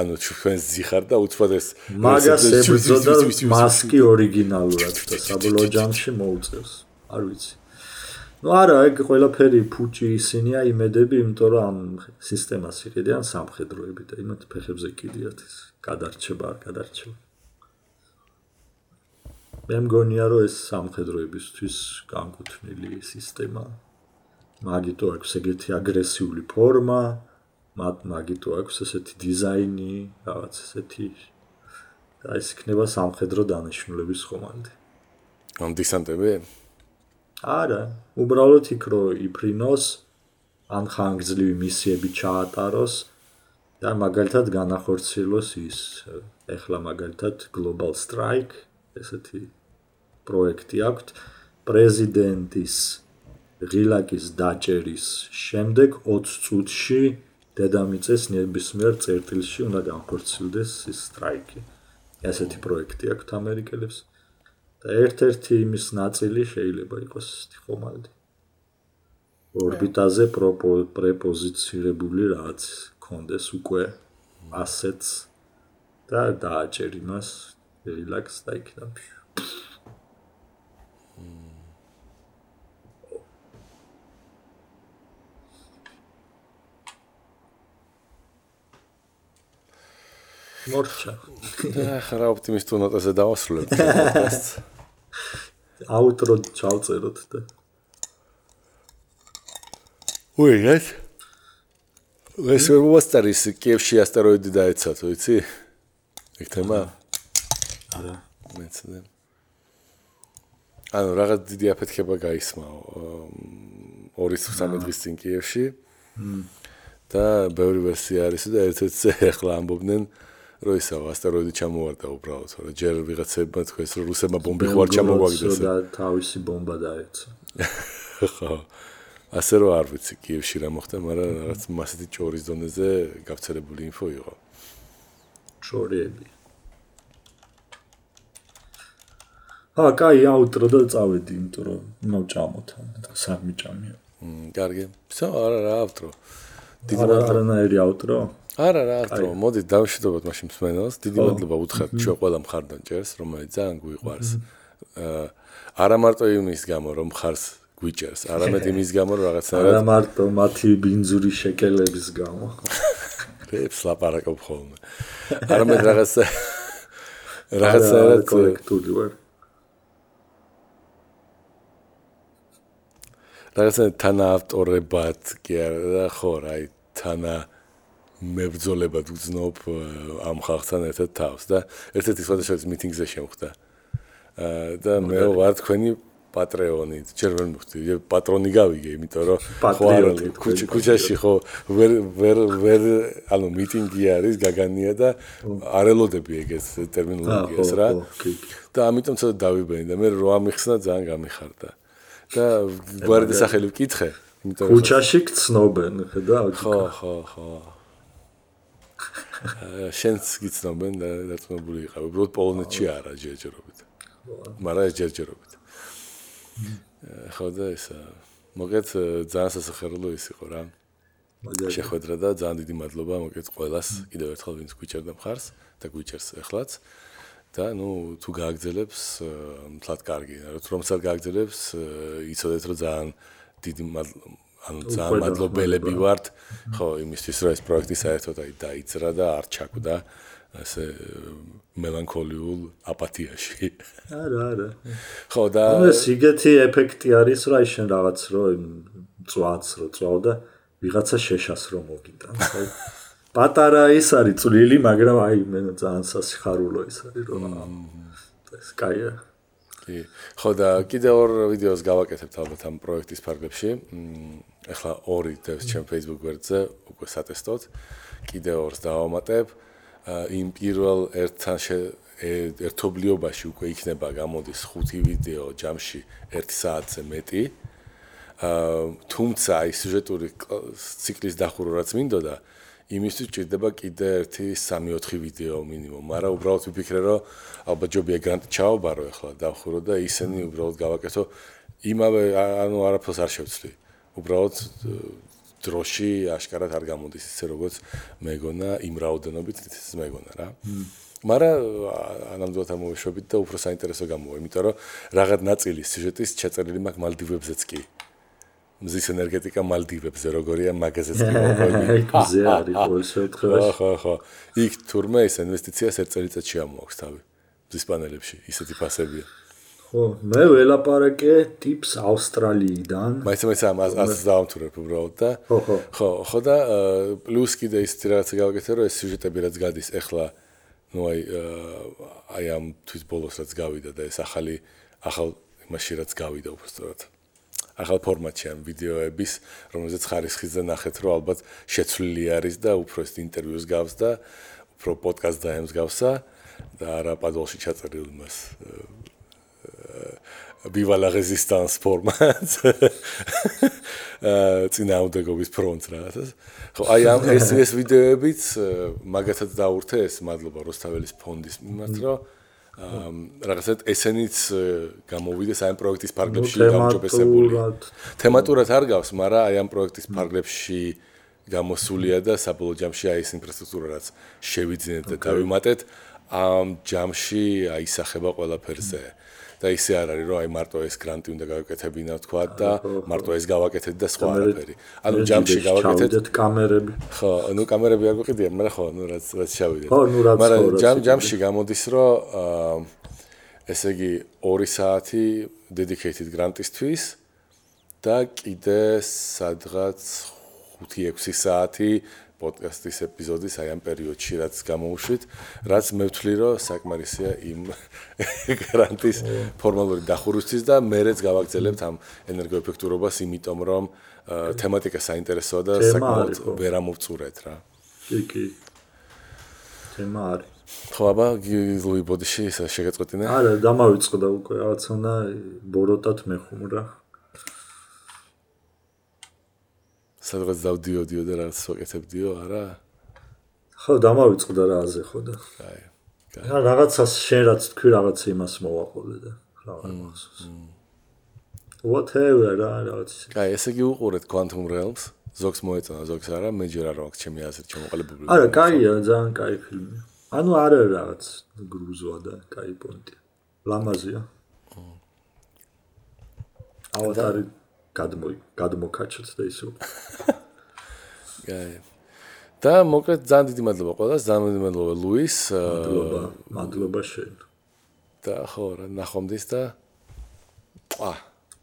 ანუ ჩვენ ზიხარ და უცბად ეს მაგას ებრძოდა მასკი ორიგინალურად და საბოლოო ჯამში მოუწევს. არ ვიცი ну არა ეგ ყველაფერი ფუჭი ისინია იმედები იმიტომ რომ ამ სისტემას იყიდიან სამხედროები და იმათ ფეხებზე კიდიათ ეს გადარჩება არ გადარჩება. მე მგონია რომ ეს სამხედროებისთვის განკუთვნილი სისტემა მაგიტო აქვს ეგეთი აგრესიული ფორმა მათ მაგიტო აქვს ესეთი დიზაინი რაღაც ესეთი და ეს იქნება სამხედრო დანიშნულების ხომალდი. ამ დისანტები არა, უბრალოდ იქ რო იფრინოს ან ხანგრძლივი მისიები ჩაატაროს და მაგალითად განახორციელოს ის ეხლა მაგალითად Global Strike ესეთი პროექტი აქვს პრეზიდენტის ღილაკის დაჭერის შემდეგ 20 წუთში დედამიწის ნებისმიერ წერტილში უნდა განხორციელდეს ის სტრაიკი. ესეთი პროექტი აქვს ამერიკელებს. და ერთ-ერთი იმის ნაწილი შეიძლება იყოს თიხომალდი. ორბიტაზე პრეპოზიცირებული რაც კონდეს უკვე ასეთს და დააჭერ იმას რელაქს და იქიდან. მორჩა. ახლა ოპტიმისტურ ნოტაზე დავასრულებ პოდკასტს. აუტრო ჩავწეროთ და უი ეს ეს ვასტარის კიევში ასტეროიდი დაეცათ ვიცი ეგ თემა არა მეცდე ანუ რაღაც დიდი აფეთქება გაისმაო 2-3 დღის წინ კიევში და ბევრი ვერსია არის და ერთ-ერთზე ახლა ამბობდნენ რომ ისაა ასტეროიდი ჩამოვარდა უბრალოდ, რა ჯერ ვიღაცებმა თქვენს რომ რუსებმა ბომბი ხوار ჩამოვაგდეს. და თავისი ბომბა დაეცა. ხო. ასე რომ არ ვიცი კიევში რა მოხდა, მაგრამ რაღაც მასეთი ჭორის დონეზე გავრცელებული ინფო იყო. ჭორიები. ა, კაი, აუტრო და წავედი, იმიტომ რომ მოვჭამოთ ან სამი ჭამია. მ, კარგი. სა არა რა ავტრო. დიდი არანაირი ავტრო? არა რა ახტო, მოდი დავშიდოთ მაშინ მსმენელს. დიდი მადლობა უთხრათ ჩვენ ყველა მხარდამჭერს, რომელიც ძალიან გვიყვარს. აა არა მარტო იმის გამო, რომ ხარს გვიჭერს, არამედ იმის გამო, რომ რაღაცნაირად არა მარტო მათი ბინძური შეკელების გამო. რეებს ლაპარაკობ ხოლმე. არამედ რაღაცა რაღაცაა კოლექტული ვარ. რაღაცა თანაავტორებად კი არა, ხო, რა, თანა მებრძოლებად უძნობ ამ ხალხთან ერთად თავს და ერთ-ერთი სხვადასხვა მიტინგზე შემხვდა. აა და მე ვარ თქვენი პატრეონი, ჯერ ვერ მივხვდი, პატრონი გავიგე, იმიტომ რომ ხო არა ქუჩაში ხო ვერ ვერ ვერ ანუ მიტინგი არის გაგანია და არელოდები ეგეც ტერმინოლოგიას რა. და ამიტომ ცოტა დავიბენი და მე რო ამიხსნა ძალიან გამიხარდა. და გვარდი სახელი ვკითხე, იმიტომ რომ ქუჩაში გწნობენ, ხედავ? ხო, ხო, ხო. შენც გიცნობენ და დაწმებული იყავ. უბრალოდ პოლონეთში არა ჯერჯერობით. მაგრამ ჯერჯერობით. ხო და ეს მოგეთ ძალიან სასახერლო ის იყო რა. შეხვედრა და ძალიან დიდი მადლობა მოგეთ ყველას კიდევ ერთხელ ვინც გვიჭერდა მხარს და გვიჭერს ახლაც. და ნუ თუ გააგზელებს თლათ კარგი, რომ სად გააგზელებს იცოდეთ რომ ძალიან დიდი ანუ ძალიან მადლობელები ვართ ხო იმისთვის რომ ეს პროექტი საერთოდ აი დაიძრა და არ ჩაკვდა ასე მელანქოლიულ აპათიაში. არა, არა. ხო და ეს იგეთი ეფექტი არის რა შენ რაღაც რო წვაც რო წვავ და ვიღაცა შეშას რო მოგიტანს. აი პატარა ის არის წვლილი, მაგრამ აი მე ძალიან სასიხარულო ის არის რომ ეს კაია. კი ხო და კიდე ორ ვიდეოს გავაკეთებთ ალბათ ამ პროექტის ფარგლებში ეხლა ორი დევს ჩემ Facebook გვერდზე უკვე სატესტოდ. კიდე ორს დავამატებ. იმ პირველ ერთთან ერთობლიობაში უკვე იქნება გამოდის 5 ვიდეო ჯამში 1 საათზე მეტი. აა თუმცა აი სიუჟეტური ციკლის დახურვა რაც მინდოდა იმისთვის ჭირდება კიდე 1 3-4 ვიდეო მინიმუმ, მაგრამ უბრალოდ ვიფიქრე რომ ალბათ ჯობია გრანტ ჩაობარო ახლა დახურო და ისინი უბრალოდ გავაკეთო იმავე ანუ არაფერს არ შევცვლი. უბრალოდ დროში აშკარად არ გამოდის ისე როგორც მეგონა იმ რაოდენობით ისე მეგონა რა. მაგრამ ანამდვილად ამოვეშვებით და უფრო საინტერესო გამოვა, იმიტომ რომ რაღაც ნაწილი სიუჟეტის ჩაწერილი მაქვს მალდივებზეც კი. მზის ენერგეტიკა მალდივებზე როგორია მაგაზეც კი მოყვები. ზე არის ყოველ შემთხვევაში. ხო, ხო, იქ თურმე ეს ინვესტიციას ერთ წელიწადში ამოაქვს თავი. მზის პანელებში ისეთი ფასებია. ხო, მე ველაპარაკე ტიპს ავსტრალიიდან. მაინც მაინც ამას ას დაამთავრებ უბრალოდ და ხო, ხო. ხო, ხო და პლუს კიდე ის რაღაცა გავაკეთე რომ ეს სიუჟეტები რაც გადის ეხლა ნუ აი აი ამ თვის ბოლოს რაც გავიდა და ეს ახალი ახალ იმაში რაც გავიდა უბრალოდ ახალ ფორმატში ამ ვიდეოების რომელზეც ხარისხიზე ნახეთ რომ ალბათ შეცვლილი არის და უფრო ეს ინტერვიუს გავს და უფრო პოდკასტ დაემსგავსა და არა პადოლში ჩაწერილ მას viva la résistance format. აა წინააღმდეგობის ფრონტს რაღაცას. ხო, აი ამ ეს ეს ვიდეოებიც მაგათაც დაურთე ეს მადლობა როსტაველის ფონდის მიმართ, რომ რაღაცა ესენიც გამოვიდეს აი ამ პროექტის ფარგლებში გამჭობესებული. თემატურად არ გავს, მაგრამ აი ამ პროექტის ფარგლებში გამოსულია და საბოლოო ჯამში აი ეს ინფრასტრუქტურა რაც შევიძინეთ და დავიმატეთ ამ ჯამში აისახება ყველაფერზე. და ისე არ არის რომ აი მარტო ეს გრანტი უნდა გავაკეთებინა თქვა და მარტო ეს გავაკეთეთ და სხვა არაფერი. ანუ ჯამში გავაკეთეთ კამერები. ხო, ნუ კამერები არ გვიყიდია, მაგრამ ხო, ნუ რაც რაც შევიდეთ. ხო, ნუ რაც მაგრამ ჯამ ჯამში გამოდის რომ აა ესე იგი 2 საათი dedicated grant-ისთვის და კიდე სადღაც 5-6 საათი პოდკასტის ეპიზოდის აი ამ პერიოდში რაც გამოუშვით, რაც მე ვთვლი რომ საკმარისია იმ გრანტის ფორმალური დახურვისთვის და მეც გავაგზავნებთ ამ ენერგოეფექტურობას, იმიტომ რომ თემატიკა საინტერესოა და საკმაოდ ვერ ამოვწურეთ რა. კი, კი. თემა არის. ხო, აბა, ლუი ბოდიში შეგეწყვეტინე? არა, დამავიწყდა უკვე, რაღაც უნდა ბოროტად მეხუმრა. სადღაც დავდიოდიო და რაღაც ვაკეთებდიო, არა? ხო, დამავიწყდა რა აზე ხო და. აი. რა რაღაცას შენ რაც თქვი რაღაც იმას მოვაყოლე და რაღაც მახსოვს. whatever რა რაღაც. აი, ესე იგი უყურეთ Quantum Realms. ზოგს მოეწონა, ზოგს არა, მე ჯერ არ მაქვს ჩემი აზრით ჩამოყალიბებული. არა, კაია, ძალიან კაი ფილმი. ანუ არა რაღაც გრუზოა და კაი პონტი. ლამაზია. ავატარი გადმო გადმოკაჩოთ და ისო. გაი. და მოკლედ ძალიან დიდი მადლობა ყველას, ძალიან დიდი მადლობა ლუის. მადლობა, მადლობა შენ. და ხო რა, ნახვამდის და პა.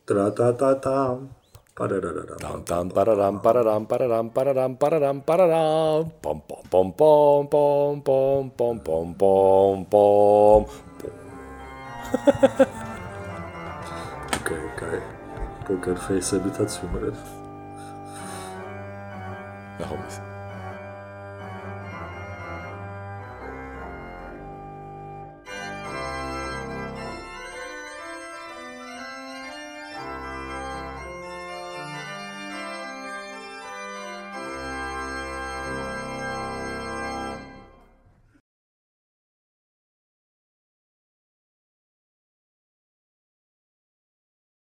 ტრა ტა ტა ტა. პარარარარა. დამ დამ პარარამ პარარამ პარარამ პარარამ პარარამ პარარამ პომ პომ პომ პომ პომ პომ პომ პომ პომ პომ ოკეი, კაი. პოკერ ფეისებითაც ვიმღერებ. ნახავთ.